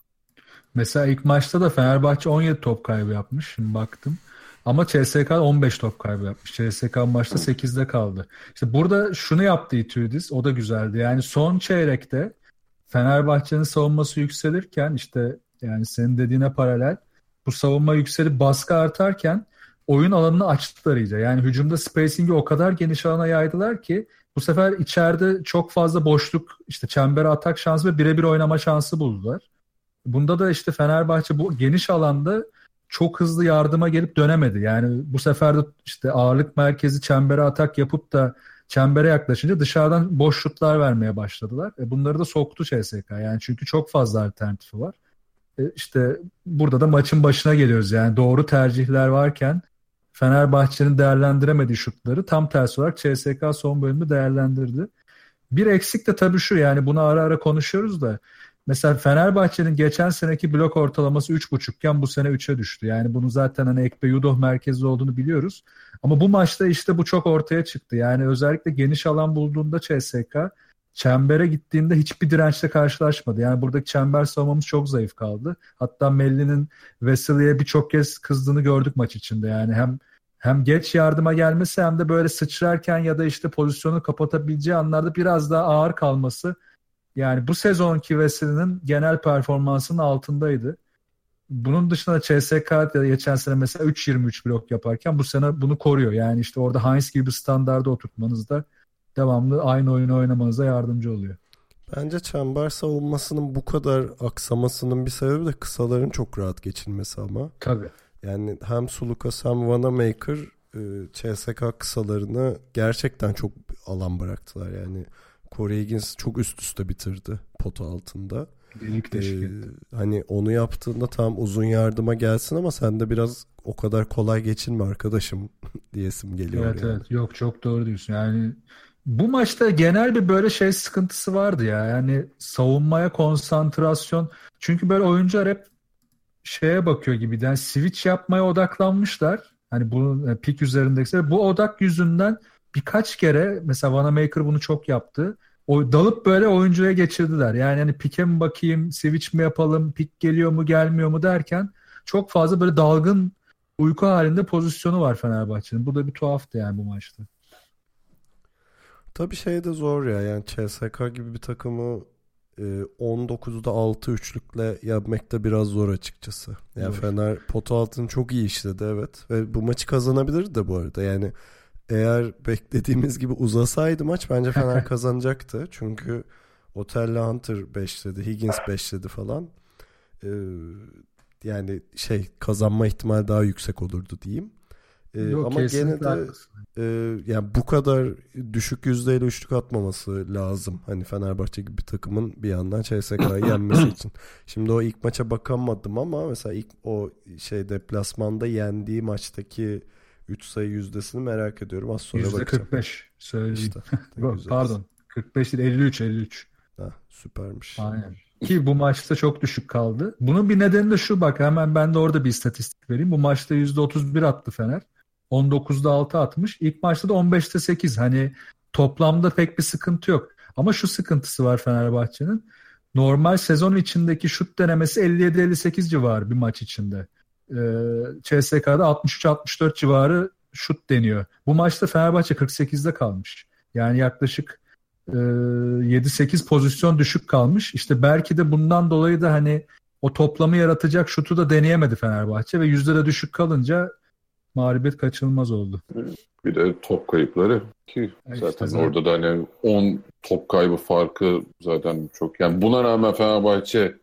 E: Mesela ilk maçta da Fenerbahçe 17 top kaybı yapmış. Şimdi baktım. Ama CSK 15 top kaybı yapmış. CSK maçta 8'de kaldı. İşte burada şunu yaptı Itudis. O da güzeldi. Yani son çeyrekte Fenerbahçe'nin savunması yükselirken işte yani senin dediğine paralel bu savunma yükselip baskı artarken oyun alanını açtılar iyice. Yani hücumda spacing'i o kadar geniş alana yaydılar ki bu sefer içeride çok fazla boşluk işte çembere atak şansı ve birebir oynama şansı buldular. Bunda da işte Fenerbahçe bu geniş alanda çok hızlı yardıma gelip dönemedi. Yani bu sefer de işte ağırlık merkezi çembere atak yapıp da çembere yaklaşınca dışarıdan boş şutlar vermeye başladılar. E bunları da soktu CSK. Yani çünkü çok fazla alternatifi var. E işte burada da maçın başına geliyoruz. Yani doğru tercihler varken Fenerbahçe'nin değerlendiremediği şutları tam tersi olarak CSK son bölümü değerlendirdi. Bir eksik de tabii şu yani bunu ara ara konuşuyoruz da Mesela Fenerbahçe'nin geçen seneki blok ortalaması 3.5 iken bu sene 3'e düştü. Yani bunu zaten hani Ekpe Yudoh merkezli olduğunu biliyoruz. Ama bu maçta işte bu çok ortaya çıktı. Yani özellikle geniş alan bulduğunda CSK çembere gittiğinde hiçbir dirençle karşılaşmadı. Yani buradaki çember savunmamız çok zayıf kaldı. Hatta Melli'nin Vesely'e birçok kez kızdığını gördük maç içinde. Yani hem hem geç yardıma gelmesi hem de böyle sıçrarken ya da işte pozisyonu kapatabileceği anlarda biraz daha ağır kalması yani bu sezonki Wesley'nin genel performansının altındaydı. Bunun dışında CSK geçen sene mesela 3.23 blok yaparken bu sene bunu koruyor. Yani işte orada Heinz gibi bir standarda oturtmanız da devamlı aynı oyunu oynamanıza yardımcı oluyor.
C: Bence çember savunmasının bu kadar aksamasının bir sebebi de kısaların çok rahat geçilmesi ama.
E: Tabii.
C: Yani hem Sulukas hem Vanamaker CSK kısalarını gerçekten çok alan bıraktılar. Yani Corey Higgins çok üst üste bitirdi pota altında.
E: Ee,
C: hani onu yaptığında tam uzun yardıma gelsin ama sen de biraz o kadar kolay geçilme arkadaşım diyesim geliyor.
E: Evet yani. evet yok çok doğru diyorsun. Yani bu maçta genel bir böyle şey sıkıntısı vardı ya. Yani savunmaya konsantrasyon. Çünkü böyle oyuncular hep şeye bakıyor gibi. Yani switch yapmaya odaklanmışlar. Hani bu e, pik üzerindeki bu odak yüzünden birkaç kere mesela Vanamaker bunu çok yaptı. O dalıp böyle oyuncuya geçirdiler. Yani hani pike mi bakayım, switch mi yapalım, pik geliyor mu gelmiyor mu derken çok fazla böyle dalgın uyku halinde pozisyonu var Fenerbahçe'nin. Bu da bir tuhaftı yani bu maçta.
C: Tabii şey de zor ya yani CSK gibi bir takımı 19'da 6 üçlükle yapmak da biraz zor açıkçası. Yani zor. Fener potu altını çok iyi işledi evet ve bu maçı kazanabilirdi de bu arada. Yani eğer beklediğimiz gibi uzasaydı maç bence Fener kazanacaktı. Çünkü Otel'le Hunter 5'ledi, Higgins 5'ledi falan. Ee, yani şey kazanma ihtimali daha yüksek olurdu diyeyim. Ee,
E: Yok,
C: ama gene de e, yani bu kadar düşük yüzdeyle üçlük atmaması lazım. Hani Fenerbahçe gibi bir takımın bir yandan CSK'yı yenmesi için. Şimdi o ilk maça bakamadım ama mesela ilk o şey deplasmanda yendiği maçtaki 3 sayı yüzdesini merak ediyorum. Az sonra
E: Yüzde
C: bakacağım.
E: 45 söyleyeyim.
C: İşte.
E: Pardon 45 değil 53 53.
C: Ha, süpermiş.
E: Aynen. Ki bu maçta çok düşük kaldı. Bunun bir nedeni de şu bak hemen ben de orada bir istatistik vereyim. Bu maçta %31 attı Fener. 19'da 6 atmış. İlk maçta da 15'te 8. Hani toplamda pek bir sıkıntı yok. Ama şu sıkıntısı var Fenerbahçe'nin. Normal sezon içindeki şut denemesi 57-58 civarı bir maç içinde. Ee, CSK'da 63-64 civarı şut deniyor. Bu maçta Fenerbahçe 48'de kalmış. Yani yaklaşık e, 7-8 pozisyon düşük kalmış. İşte belki de bundan dolayı da hani o toplamı yaratacak şutu da deneyemedi Fenerbahçe ve yüzde de düşük kalınca mağlubiyet kaçınılmaz oldu.
D: Bir de top kayıpları ki
E: Evet,
D: zaten
E: işte
D: orada da hani 10 top kaybı farkı zaten çok. Yani buna rağmen Fenerbahçe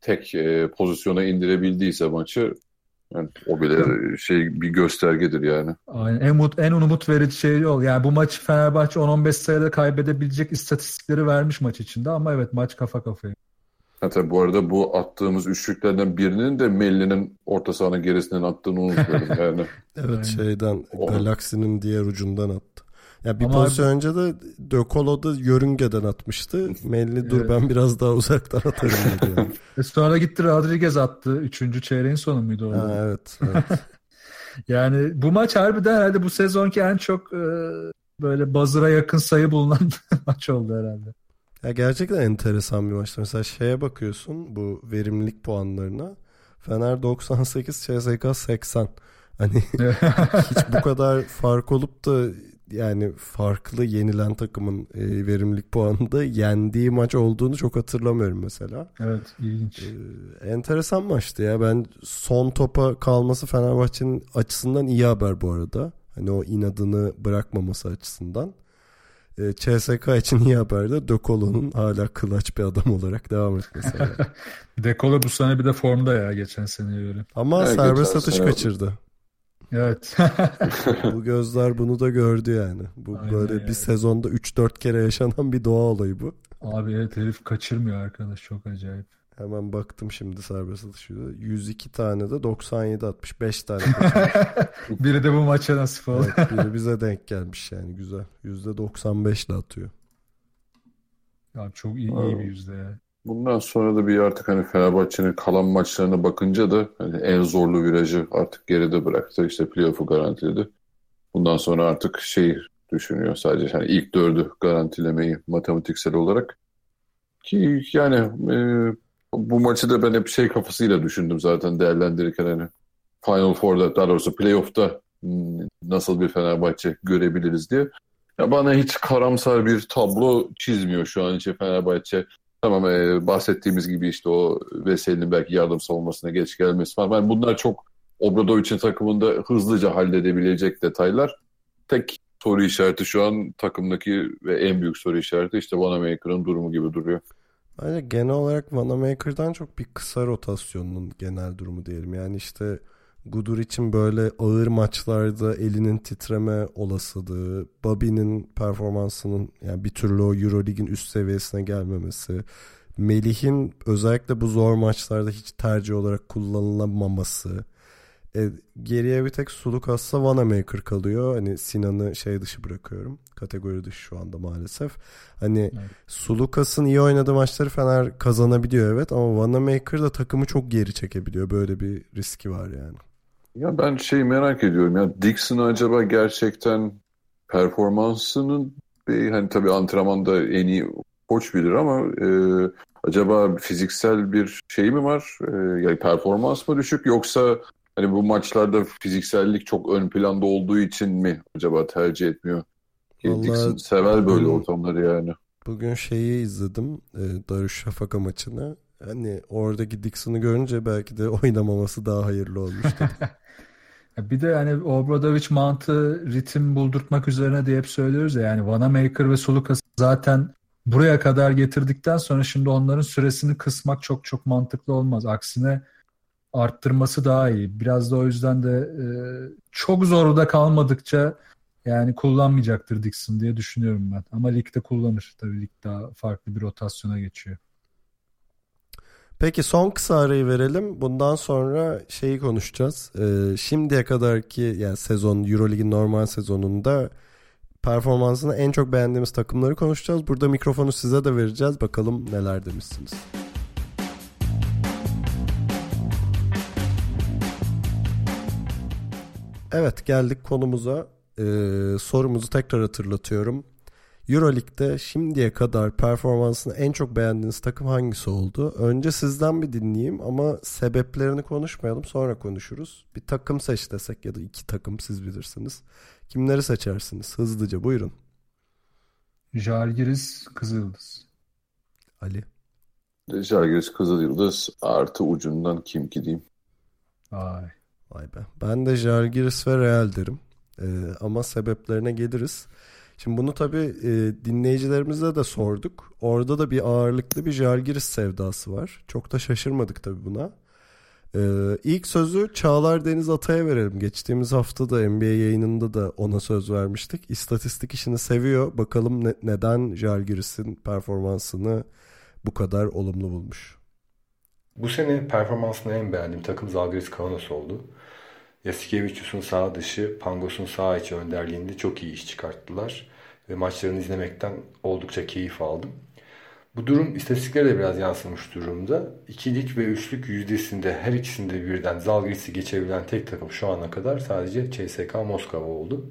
D: tek e, pozisyona indirebildiyse maçı yani o bile şey bir göstergedir yani.
E: Aynen. En, umut, en umut verici şey yol. Yani bu maçı Fenerbahçe 10-15 sayıda kaybedebilecek istatistikleri vermiş maç içinde ama evet maç kafa kafaya.
D: Hatta bu arada bu attığımız üçlüklerden birinin de Melli'nin orta sahanın gerisinden attığını unutmayalım yani.
C: Evet şeyden
D: O-
C: galaksinin diğer ucundan attı. Ya bir
E: Ama
C: pozisyon önce de De Colo da yörüngeden atmıştı. Melli dur
E: Evet.
C: ben biraz daha uzaktan atarım dedi. Yani.
E: E sonra gitti Rodriguez attı. Üçüncü çeyreğin sonu muydu orada?
C: ha, evet, evet.
E: Yani bu maç harbiden herhalde bu sezonki en çok e, böyle buzzer'a yakın sayı bulunan maç oldu herhalde.
C: Ya gerçekten enteresan bir maçtı. Mesela şeye bakıyorsun bu verimlilik puanlarına. Fener 98, CSK 80. Hani hiç bu kadar fark olup da yani farklı yenilen takımın e, verimlilik puanında yendiği maç olduğunu çok hatırlamıyorum mesela.
E: evet ilginç.
C: Ee, enteresan maçtı ya. Ben son topa kalması Fenerbahçe'nin açısından iyi haber bu arada. Hani o inadını bırakmaması açısından. Ee, CSK için iyi haber de De Colo'nun hala kılaç bir adam olarak devam etmesi. yani.
E: Dekolo bu sene bir de formda ya geçen seneye göre.
C: Ama
D: Evet,
C: serbest atış
D: sene-
C: kaçırdı.
E: Evet.
C: Bu gözler bunu da gördü yani. Bu
E: Aynen
C: böyle
E: yani.
C: bir sezonda 3-4 kere yaşanan bir doğa olayı bu.
E: Abi evet herif kaçırmıyor arkadaş çok acayip.
C: Hemen baktım şimdi serbest atışıyla. 102 tane de 97 atmış. 5 tane.
E: Biri de bu maça nasip oldu.
C: Evet, biri bize denk gelmiş yani güzel. %95 ile atıyor.
E: Abi çok iyi, iyi bir yüzde ya.
D: Bundan sonra da bir artık hani Fenerbahçe'nin kalan maçlarına bakınca da hani en zorlu virajı artık geride bıraktı. İşte playoff'u garantiledi. Bundan sonra artık şey düşünüyor sadece hani ilk dördü garantilemeyi matematiksel olarak. Ki yani e, bu maçı da ben hep şey kafasıyla düşündüm zaten değerlendirirken hani Final Four'da daha doğrusu playoff'ta hmm, nasıl bir Fenerbahçe görebiliriz diye. Ya bana hiç karamsar bir tablo çizmiyor şu an için Fenerbahçe. Tamam e, bahsettiğimiz gibi işte o Veseli'nin belki yardım savunmasına geç gelmesi var. Yani bunlar çok Obradovic'in takımında hızlıca halledebilecek detaylar. Tek soru işareti şu an takımdaki ve en büyük soru işareti işte Wanamaker'ın durumu gibi duruyor.
C: Bence genel olarak Vanamaker'dan çok bir kısa rotasyonun genel durumu diyelim. Yani işte Gudur için böyle ağır maçlarda elinin titreme olasılığı, Bobby'nin performansının yani bir türlü o Eurolig'in üst seviyesine gelmemesi, Melih'in özellikle bu zor maçlarda hiç tercih olarak kullanılamaması. E, geriye bir tek Sulukas'la Vanamaker kalıyor. Hani Sinan'ı şey dışı bırakıyorum. Kategori dışı şu anda maalesef. Hani
E: Evet.
C: Sulukas'ın iyi oynadığı maçları Fener kazanabiliyor evet ama Vanamaker da takımı çok geri çekebiliyor. Böyle bir riski var yani.
D: Ya ben şey merak ediyorum ya Dixon acaba gerçekten performansının bir hani tabii antrenmanda en iyi koç bilir ama e, acaba fiziksel bir şey mi var? E, yani performans mı düşük yoksa hani bu maçlarda fiziksellik çok ön planda olduğu için mi acaba tercih etmiyor? Dixon sever böyle
C: Hmm.
D: ortamları yani.
C: Bugün şeyi izledim. E, Darüşşafaka maçını. Hani oradaki Dixon'ı görünce belki de oynamaması daha hayırlı olmuştu.
E: Ya Bir de hani Obradovic mantığı ritim buldurtmak üzerine diye hep söylüyoruz ya yani Vanamaker ve Sulukas zaten buraya kadar getirdikten sonra şimdi onların süresini kısmak çok çok mantıklı olmaz. Aksine arttırması daha iyi. Biraz da o yüzden de e, çok zorda kalmadıkça yani kullanmayacaktır Dixon diye düşünüyorum ben. Ama ligde kullanır. Tabii lig daha farklı bir rotasyona geçiyor.
C: Peki son kısa arayı verelim. Bundan sonra şeyi konuşacağız. Ee, şimdiye kadarki yani sezon Eurolig'in normal sezonunda performansını en çok beğendiğimiz takımları konuşacağız. Burada mikrofonu size de vereceğiz. Bakalım neler demişsiniz. Evet geldik konumuza. Ee, sorumuzu tekrar hatırlatıyorum. Euroleague'de şimdiye kadar performansını en çok beğendiğiniz takım hangisi oldu? Önce sizden bir dinleyeyim ama sebeplerini konuşmayalım sonra konuşuruz. Bir takım seç desek ya da iki takım siz bilirsiniz. Kimleri seçersiniz? Hızlıca buyurun.
E: Jalgiris Kızıldız.
C: Ali.
D: Jalgiris Kızılyıldız artı ucundan kim ki diyeyim.
E: Ay.
C: Vay be. Ben de Jalgiris ve Real derim. Ee, ama sebeplerine geliriz. Şimdi bunu tabii e, dinleyicilerimize de sorduk. Orada da bir ağırlıklı bir Jalgiris sevdası var. Çok da şaşırmadık tabii buna. Ee, ilk sözü Çağlar Deniz Atay'a verelim. Geçtiğimiz hafta da NBA yayınında da ona söz vermiştik. İstatistik işini seviyor. Bakalım ne, neden Jalgiris'in performansını bu kadar olumlu bulmuş.
F: Bu sene performansını en beğendiğim takım Zalgiris Kaunas oldu. Yasikevicius'un sağ dışı, Pangos'un sağ içi önderliğinde çok iyi iş çıkarttılar. Ve maçlarını izlemekten oldukça keyif aldım. Bu durum istatistiklere de biraz yansımış durumda. İkilik ve üçlük yüzdesinde her ikisinde birden Zalgiris'i geçebilen tek takım şu ana kadar sadece CSK Moskova oldu.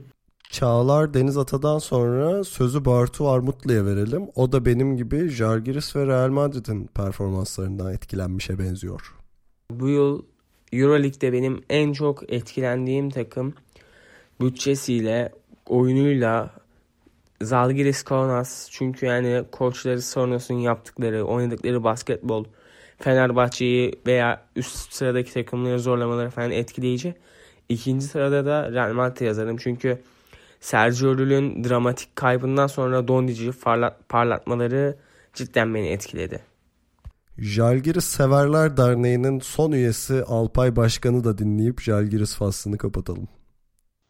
C: Çağlar Deniz Ata'dan sonra sözü Bartu Armutlu'ya verelim. O da benim gibi Jalgiris ve Real Madrid'in performanslarından etkilenmişe benziyor.
G: Bu yıl Euroleague'de benim en çok etkilendiğim takım bütçesiyle, oyunuyla Zalgiris Kaunas. Çünkü yani koçları sonrasının yaptıkları, oynadıkları basketbol Fenerbahçe'yi veya üst sıradaki takımları zorlamaları falan etkileyici. İkinci sırada da Real Madrid yazarım. Çünkü Sergio Llull'ün dramatik kaybından sonra Dondic'i parlat, parlatmaları cidden beni etkiledi.
C: Jalgiris Severler Derneği'nin son üyesi Alpay Başkan'ı da dinleyip Jalgiris faslını kapatalım.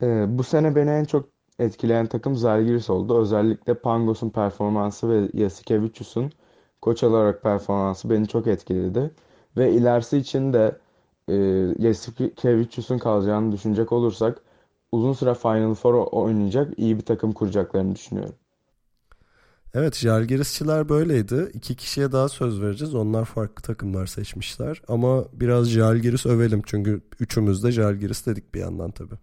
H: Ee, bu sene beni en çok etkileyen takım Zalgiris oldu. Özellikle Pangos'un performansı ve Yasikevicius'un koç olarak performansı beni çok etkiledi. Ve ilerisi için de e, Yasikevicius'un kalacağını düşünecek olursak uzun süre Final Four oynayacak iyi bir takım kuracaklarını düşünüyorum.
C: Evet Jalgirisçiler böyleydi. İki kişiye daha söz vereceğiz. Onlar farklı takımlar seçmişler. Ama biraz Jalgiris övelim. Çünkü üçümüz de Jalgiris dedik bir yandan tabii.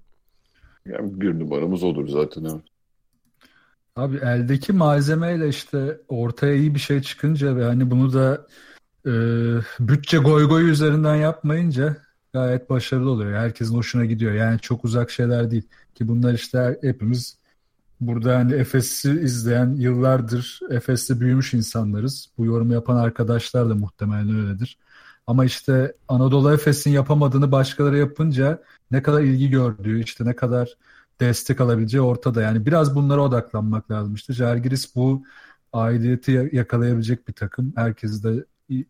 D: Yani bir numaramız olur zaten evet.
E: Abi eldeki malzemeyle işte ortaya iyi bir şey çıkınca ve hani bunu da e, bütçe goy goy üzerinden yapmayınca gayet başarılı oluyor. Herkesin hoşuna gidiyor. Yani çok uzak şeyler değil. Ki bunlar işte hepimiz burada hani Efes'i izleyen yıllardır Efes'te büyümüş insanlarız. Bu yorumu yapan arkadaşlar da muhtemelen öyledir. Ama işte Anadolu Efes'in yapamadığını başkaları yapınca ne kadar ilgi gördüğü, işte ne kadar destek alabileceği ortada. Yani biraz bunlara odaklanmak lazım. İşte Jalgiris bu aidiyeti yakalayabilecek bir takım. Herkesi de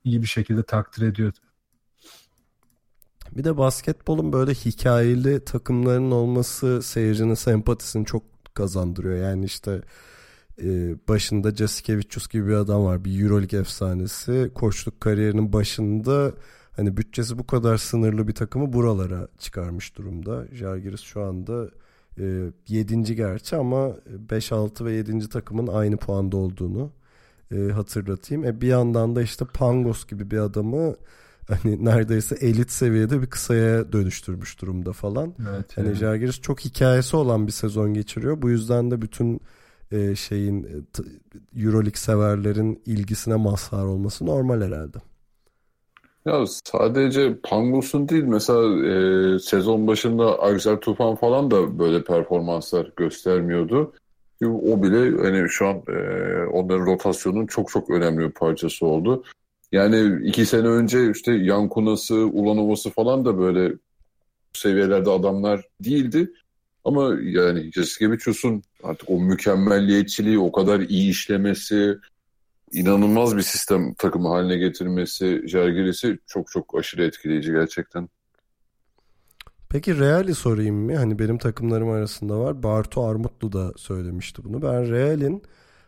E: iyi bir şekilde takdir ediyor.
C: Bir de basketbolun böyle hikayeli takımların olması seyircinin sempatisini çok kazandırıyor. Yani işte e, başında Jasikevicius gibi bir adam var. Bir Euroleague efsanesi. Koçluk kariyerinin başında hani bütçesi bu kadar sınırlı bir takımı buralara çıkarmış durumda. Jalgiris şu anda e, 7. gerçi ama 5, 6 ve 7. takımın aynı puanda olduğunu e, hatırlatayım. E, bir yandan da işte Pangos gibi bir adamı hani neredeyse elit seviyede bir kısaya dönüştürmüş durumda falan.
E: Evet,
C: hani
E: yani.
C: Jalgiris çok hikayesi olan bir sezon geçiriyor. Bu yüzden de bütün e, şeyin e, Euroleague severlerin ilgisine mazhar olması normal herhalde.
D: Ya sadece Pangos'un değil mesela e, sezon başında Aksel Tufan falan da böyle performanslar göstermiyordu. O bile hani şu an e, onların rotasyonun çok çok önemli bir parçası oldu. Yani iki sene önce işte Yankunası, Ulanovası falan da böyle seviyelerde adamlar değildi. Ama yani Jasikevicius'un artık o mükemmelliyetçiliği, o kadar iyi işlemesi, inanılmaz bir sistem takımı haline getirmesi, Jalgiris'i çok çok aşırı etkileyici gerçekten.
C: Peki Real'i sorayım mı? Hani benim takımlarım arasında var. Bartu Armutlu da söylemişti bunu. Ben Real'in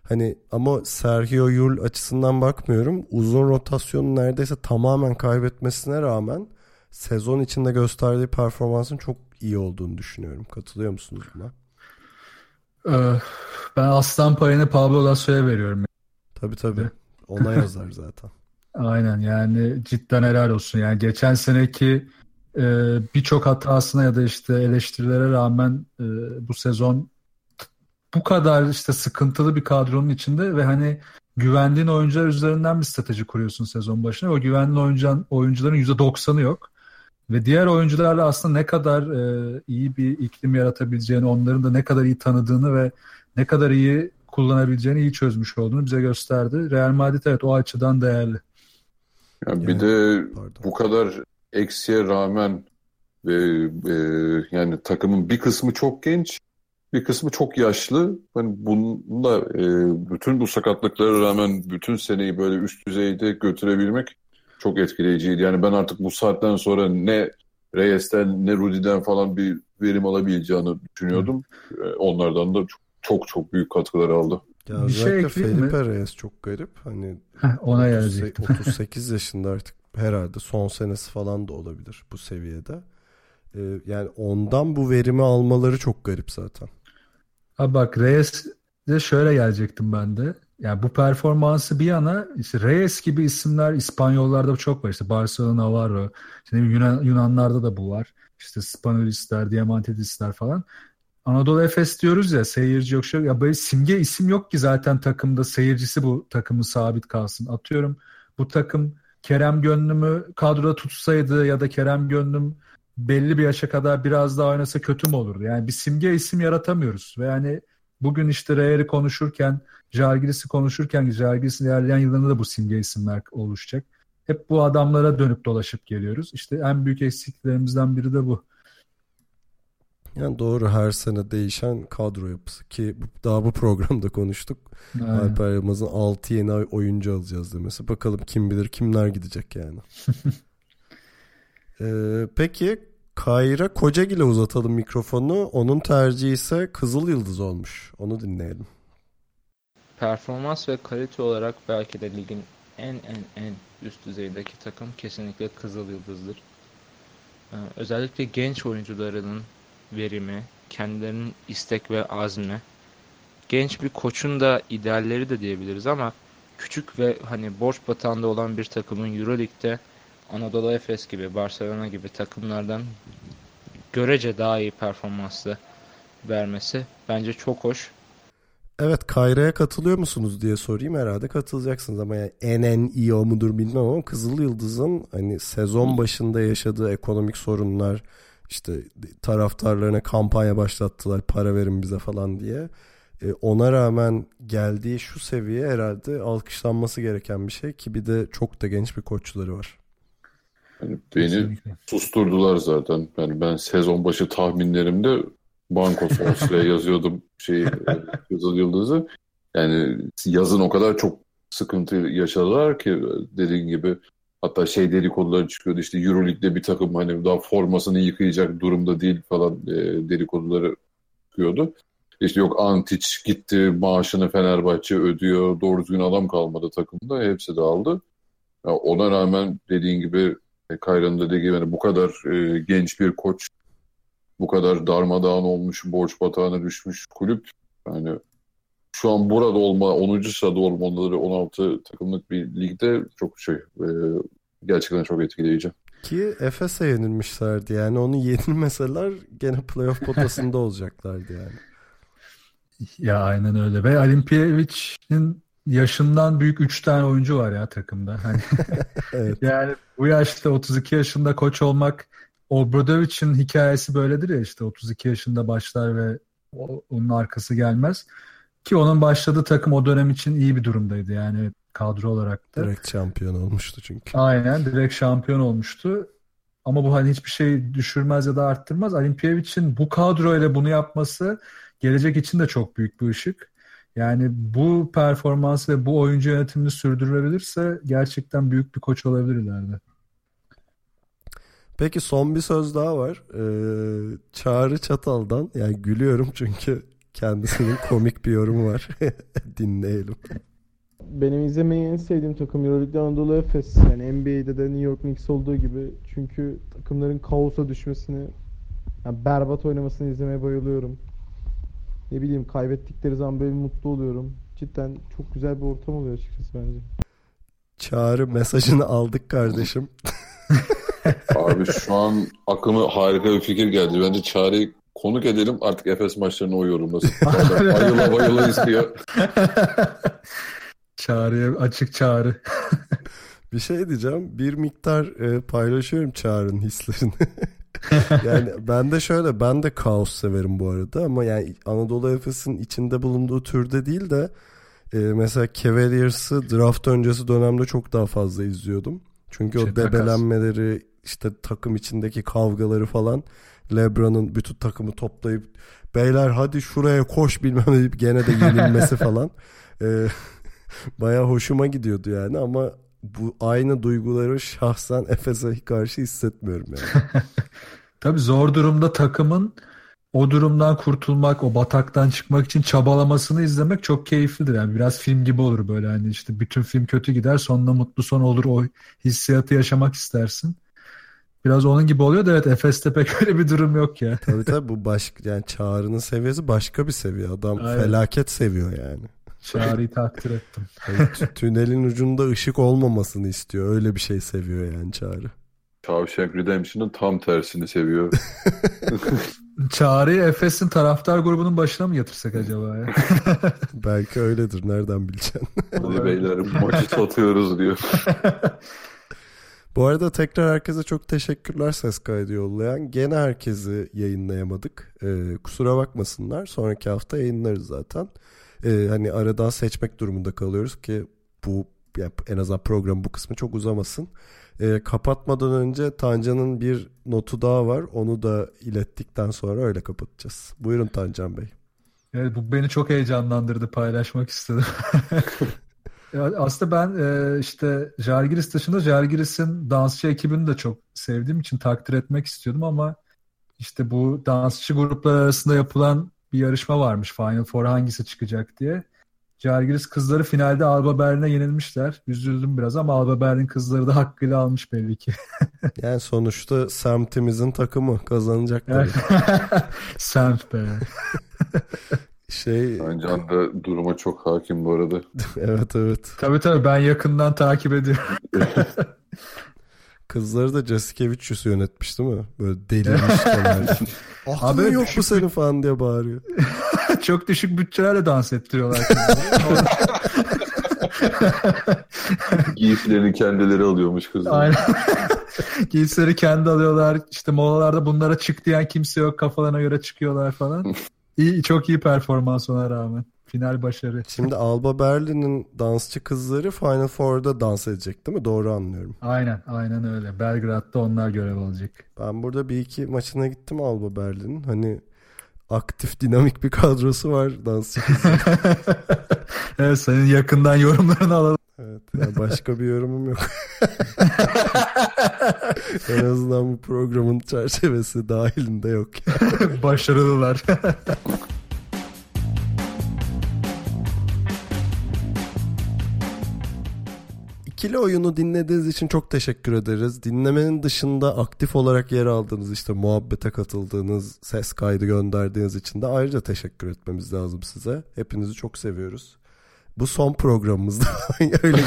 C: hani ama Sergio Yul açısından bakmıyorum. Uzun rotasyonu neredeyse tamamen kaybetmesine rağmen sezon içinde gösterdiği performansın çok iyi olduğunu düşünüyorum. Katılıyor musunuz buna?
E: Ee, ben aslan payını Pablo Lasso'ya veriyorum.
C: Tabii tabii. Ona yazar zaten.
E: Aynen yani cidden helal olsun. Yani geçen seneki e, birçok hatasına ya da işte eleştirilere rağmen e, bu sezon bu kadar işte sıkıntılı bir kadronun içinde ve hani güvendiğin oyuncular üzerinden bir strateji kuruyorsun sezon başına. O güvendiğin oyuncuların, oyuncuların %90'ı yok. Ve diğer oyuncularla aslında ne kadar e, iyi bir iklim yaratabileceğini, onların da ne kadar iyi tanıdığını ve ne kadar iyi kullanabileceğini iyi çözmüş olduğunu bize gösterdi. Real Madrid evet o açıdan değerli.
D: Yani bir de bu kadar eksiye rağmen e, e, yani takımın bir kısmı çok genç, bir kısmı çok yaşlı. Hani bununla e, bütün bu sakatlıklara rağmen bütün seneyi böyle üst düzeyde götürebilmek çok etkileyiciydi. Yani ben artık bu saatten sonra ne Reyes'ten ne Rudi'den falan bir verim alabileceğini düşünüyordum. E, onlardan da çok çok, çok büyük katkılar aldı.
C: Ya
E: Bir şey ekleyeyim mi?
C: Felipe Reyes çok garip. Hani
E: Heh, ona
C: 38
E: gelecektim.
C: 38 yaşında artık herhalde son senesi falan da olabilir bu seviyede. Ee, yani ondan bu verimi almaları çok garip zaten.
E: Ha bak Reyes'e şöyle gelecektim ben de. Yani bu performansı bir yana işte Reyes gibi isimler İspanyollarda çok var. İşte Barcelona Navarro, işte Yunan, Yunanlarda da bu var. İşte Spanolistler, Diamantidisler falan. Anadolu Efes diyoruz ya seyirci yok şey. Ya böyle simge isim yok ki zaten takımda seyircisi bu takımı sabit kalsın. Atıyorum bu takım Kerem Gönlüm'ü kadroda tutsaydı ya da Kerem Gönlüm belli bir yaşa kadar biraz daha oynasa kötü mü olurdu? Yani bir simge isim yaratamıyoruz. Ve yani bugün işte Reyer'i konuşurken, Jalgiris'i konuşurken Jalgiris'in ilerleyen yıllarında da bu simge isimler oluşacak. Hep bu adamlara dönüp dolaşıp geliyoruz. İşte en büyük eksiklerimizden biri de bu.
C: Yani doğru her sene değişen kadro yapısı ki daha bu programda konuştuk.
E: Aynen.
C: Alper Yılmaz'ın 6 yeni oyuncu alacağız demesi. Bakalım kim bilir kimler gidecek yani. Ee, peki Kayra Kocagil'e uzatalım mikrofonu. Onun tercihi ise Kızıl Yıldız olmuş. Onu dinleyelim.
I: Performans ve kalite olarak belki de ligin en en en üst düzeydeki takım kesinlikle Kızıl Yıldız'dır. Ee, özellikle genç oyuncularının verimi, kendilerinin istek ve azmi, genç bir koçun da idealleri de diyebiliriz ama küçük ve hani borç batağında olan bir takımın Euroleague'de Anadolu Efes gibi, Barcelona gibi takımlardan görece daha iyi performanslı vermesi bence çok hoş.
C: Evet Kayra'ya katılıyor musunuz diye sorayım herhalde katılacaksınız ama yani en en iyi o mudur bilmem ama Kızıl Yıldız'ın hani sezon başında yaşadığı ekonomik sorunlar işte taraftarlarına kampanya başlattılar para verin bize falan diye. E, ona rağmen geldiği şu seviye herhalde alkışlanması gereken bir şey ki bir de çok da genç bir koçları var.
D: Yani beni
E: Kesinlikle.
D: susturdular zaten. Yani ben sezon başı tahminlerimde Banko Sons'la yazıyordum şey e, Kızıl Yıldız'ı. Yani yazın o kadar çok sıkıntı yaşadılar ki dediğin gibi hatta şey dedikoduları çıkıyordu işte Euroleague'de bir takım hani daha formasını yıkayacak durumda değil falan e, dedikoduları çıkıyordu. İşte yok Antic gitti maaşını Fenerbahçe ödüyor doğru düzgün adam kalmadı takımda hepsi dağıldı. Ya ona rağmen dediğin gibi e, Kayra'nın dediği gibi yani bu kadar e, genç bir koç, bu kadar darmadağın olmuş, borç batağına düşmüş kulüp. Yani şu an burada olma, 10. sırada olmaları 16 takımlık bir ligde çok şey, e, gerçekten çok etkileyici.
C: Ki Efes'e yenilmişlerdi yani onu yenilmeseler gene playoff potasında olacaklardı yani.
E: Ya aynen öyle. Ve Olimpiyevic'in yaşından büyük 3 tane oyuncu var ya takımda. Hani
C: Evet.
E: yani bu yaşta 32 yaşında koç olmak Obradovic'in hikayesi böyledir ya işte 32 yaşında başlar ve onun arkası gelmez. Ki onun başladığı takım o dönem için iyi bir durumdaydı yani kadro olarak da.
C: Direkt şampiyon olmuştu çünkü.
E: Aynen direkt şampiyon olmuştu. Ama bu hani hiçbir şey düşürmez ya da arttırmaz. Olimpiyevic'in bu kadroyla bunu yapması gelecek için de çok büyük bir ışık. Yani bu performans ve bu oyuncu yönetimini sürdürülebilirse gerçekten büyük bir koç olabilir ileride.
C: Peki son bir söz daha var. Ee, Çağrı Çatal'dan yani gülüyorum çünkü kendisinin komik bir yorumu var. Dinleyelim.
J: Benim izlemeyi en sevdiğim takım Euroleague'de Anadolu Efes. Yani NBA'de de New York Knicks olduğu gibi. Çünkü takımların kaosa düşmesini, yani berbat oynamasını izlemeye bayılıyorum. Ne bileyim kaybettikleri zaman böyle mutlu oluyorum. Cidden çok güzel bir ortam oluyor açıkçası bence.
C: Çağrı mesajını aldık kardeşim.
D: Abi şu an aklıma harika bir fikir geldi. Bence Çağrı'yı konuk edelim artık Efes maçlarını o yorumlasın. Bayıla bayıla izliyor.
E: Çağrıya açık çağrı.
C: Bir şey diyeceğim. Bir miktar e, paylaşıyorum Çağrı'nın hislerini. yani ben de şöyle ben de kaos severim bu arada ama yani Anadolu Efes'in içinde bulunduğu türde değil de e, mesela Cavaliers'ı draft öncesi dönemde çok daha fazla izliyordum. Çünkü
E: Şey,
C: o debelenmeleri işte takım içindeki kavgaları falan LeBron'un bütün takımı toplayıp beyler hadi şuraya koş bilmem deyip gene de yenilmesi falan. E, Baya hoşuma gidiyordu yani ama bu aynı duyguları şahsen Efes'e karşı hissetmiyorum yani.
E: Tabii zor durumda takımın o durumdan kurtulmak, o bataktan çıkmak için çabalamasını izlemek çok keyiflidir. Yani biraz film gibi olur böyle hani işte bütün film kötü gider sonunda mutlu son olur o hissiyatı yaşamak istersin. Biraz onun gibi oluyor da evet Efes'te pek öyle bir durum yok ya.
C: tabii tabii bu başka yani Çağrı'nın seviyesi başka bir seviye. Adam
E: Aynen.
C: felaket seviyor yani.
E: Çağrı'yı takdir ettim.
C: Yani tünelin ucunda ışık olmamasını istiyor. Öyle bir şey seviyor yani Çağrı.
D: Shawshank Redemption'ın tam tersini seviyor.
E: Çağrı'yı Efes'in taraftar grubunun başına mı yatırsak acaba ya?
C: Belki öyledir. Nereden bileceksin?
D: Hadi beyler maçı satıyoruz diyor.
C: Bu arada tekrar herkese çok teşekkürler ses kaydı yollayan. Gene herkesi yayınlayamadık. Ee, kusura bakmasınlar. Sonraki hafta yayınlarız zaten. Ee, hani aradan seçmek durumunda kalıyoruz ki bu ya en azından program bu kısmı çok uzamasın. Ee, kapatmadan önce Tancan'ın bir notu daha var. Onu da ilettikten sonra öyle kapatacağız. Buyurun Tancan Bey.
E: Evet, bu beni çok heyecanlandırdı paylaşmak istedim. Aslında ben e, işte Jalgiris dışında Jalgiris'in dansçı ekibini de çok sevdiğim için takdir etmek istiyordum ama işte bu dansçı gruplar arasında yapılan bir yarışma varmış Final Four hangisi çıkacak diye. Jalgiris kızları finalde Alba Berlin'e yenilmişler. Üzüldüm biraz ama Alba Berlin kızları da hakkıyla almış belli ki.
C: Yani sonuçta semtimizin takımı kazanacak tabii.
E: Semt be.
C: Şey
D: Can da duruma çok hakim bu arada.
C: evet evet.
E: Tabii tabii ben yakından takip ediyorum.
C: Kızları da Jasikevicius yönetmiş değil mi? Böyle delirmiş falan. Aklın
E: Abi
C: yok bu senin falan diye bağırıyor.
E: Çok düşük bütçelerle dans ettiriyorlar.
D: Giysilerini kendileri alıyormuş kızlar.
E: Aynen. Giysileri kendi alıyorlar. İşte molalarda bunlara çık diyen kimse yok. Kafalarına göre çıkıyorlar falan. İyi, çok iyi performans ona rağmen. Final başarı.
C: Şimdi Alba Berlin'in dansçı kızları Final Four'da dans edecek değil mi? Doğru anlıyorum.
E: Aynen, aynen öyle. Belgrad'da onlar görev alacak.
C: Ben burada bir iki maçına gittim Alba Berlin'in. Hani aktif dinamik bir kadrosu var dansçı kızları.
E: Evet, senin yakından yorumlarını alalım.
C: Evet, yani başka bir yorumum yok. en azından bu programın çerçevesi dahilinde yok.
E: Başarılılar.
C: İkili oyunu dinlediğiniz için çok teşekkür ederiz. Dinlemenin dışında aktif olarak yer aldığınız işte muhabbete katıldığınız, ses kaydı gönderdiğiniz için de ayrıca teşekkür etmemiz lazım size. Hepinizi çok seviyoruz. Bu son programımızda. Öyle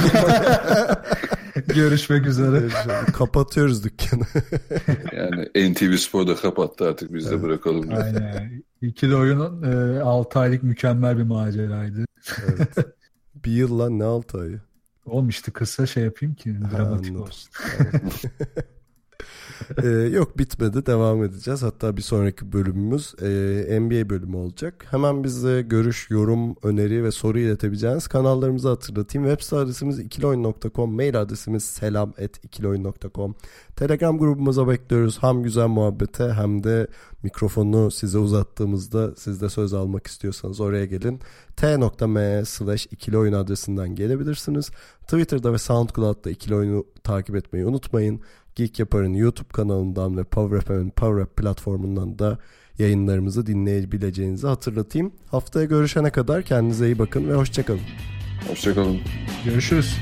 E: Görüşmek üzere.
C: Kapatıyoruz dükkanı.
D: Yani NTV Spor'da kapattı artık biz de bırakalım. diyor.
E: Aynen. İkili oyunun e, 6 aylık mükemmel bir maceraydı.
C: Evet. Bir yıl lan ne altı ayı.
E: Oğlum işte kısa şey yapayım ki dramatik
C: anladım.
E: olsun.
C: Ee, yok bitmedi devam edeceğiz. Hatta bir sonraki bölümümüz e, NBA bölümü olacak. Hemen bize görüş, yorum, öneri ve soru iletebileceğiniz kanallarımızı hatırlatayım. Web site adresimiz ikiloyun.com, mail adresimiz selam et ikiloyun.com. Telegram grubumuza bekliyoruz. Hem güzel muhabbete hem de mikrofonu size uzattığımızda siz de söz almak istiyorsanız oraya gelin. t.me slash ikili oyun adresinden gelebilirsiniz. Twitter'da ve SoundCloud'da ikili oyunu takip etmeyi unutmayın. Geek Yapar'ın YouTube kanalından ve Power FM'in Power Up platformundan da yayınlarımızı dinleyebileceğinizi hatırlatayım. Haftaya görüşene kadar kendinize iyi bakın ve hoşçakalın.
D: Hoşçakalın.
E: Görüşürüz.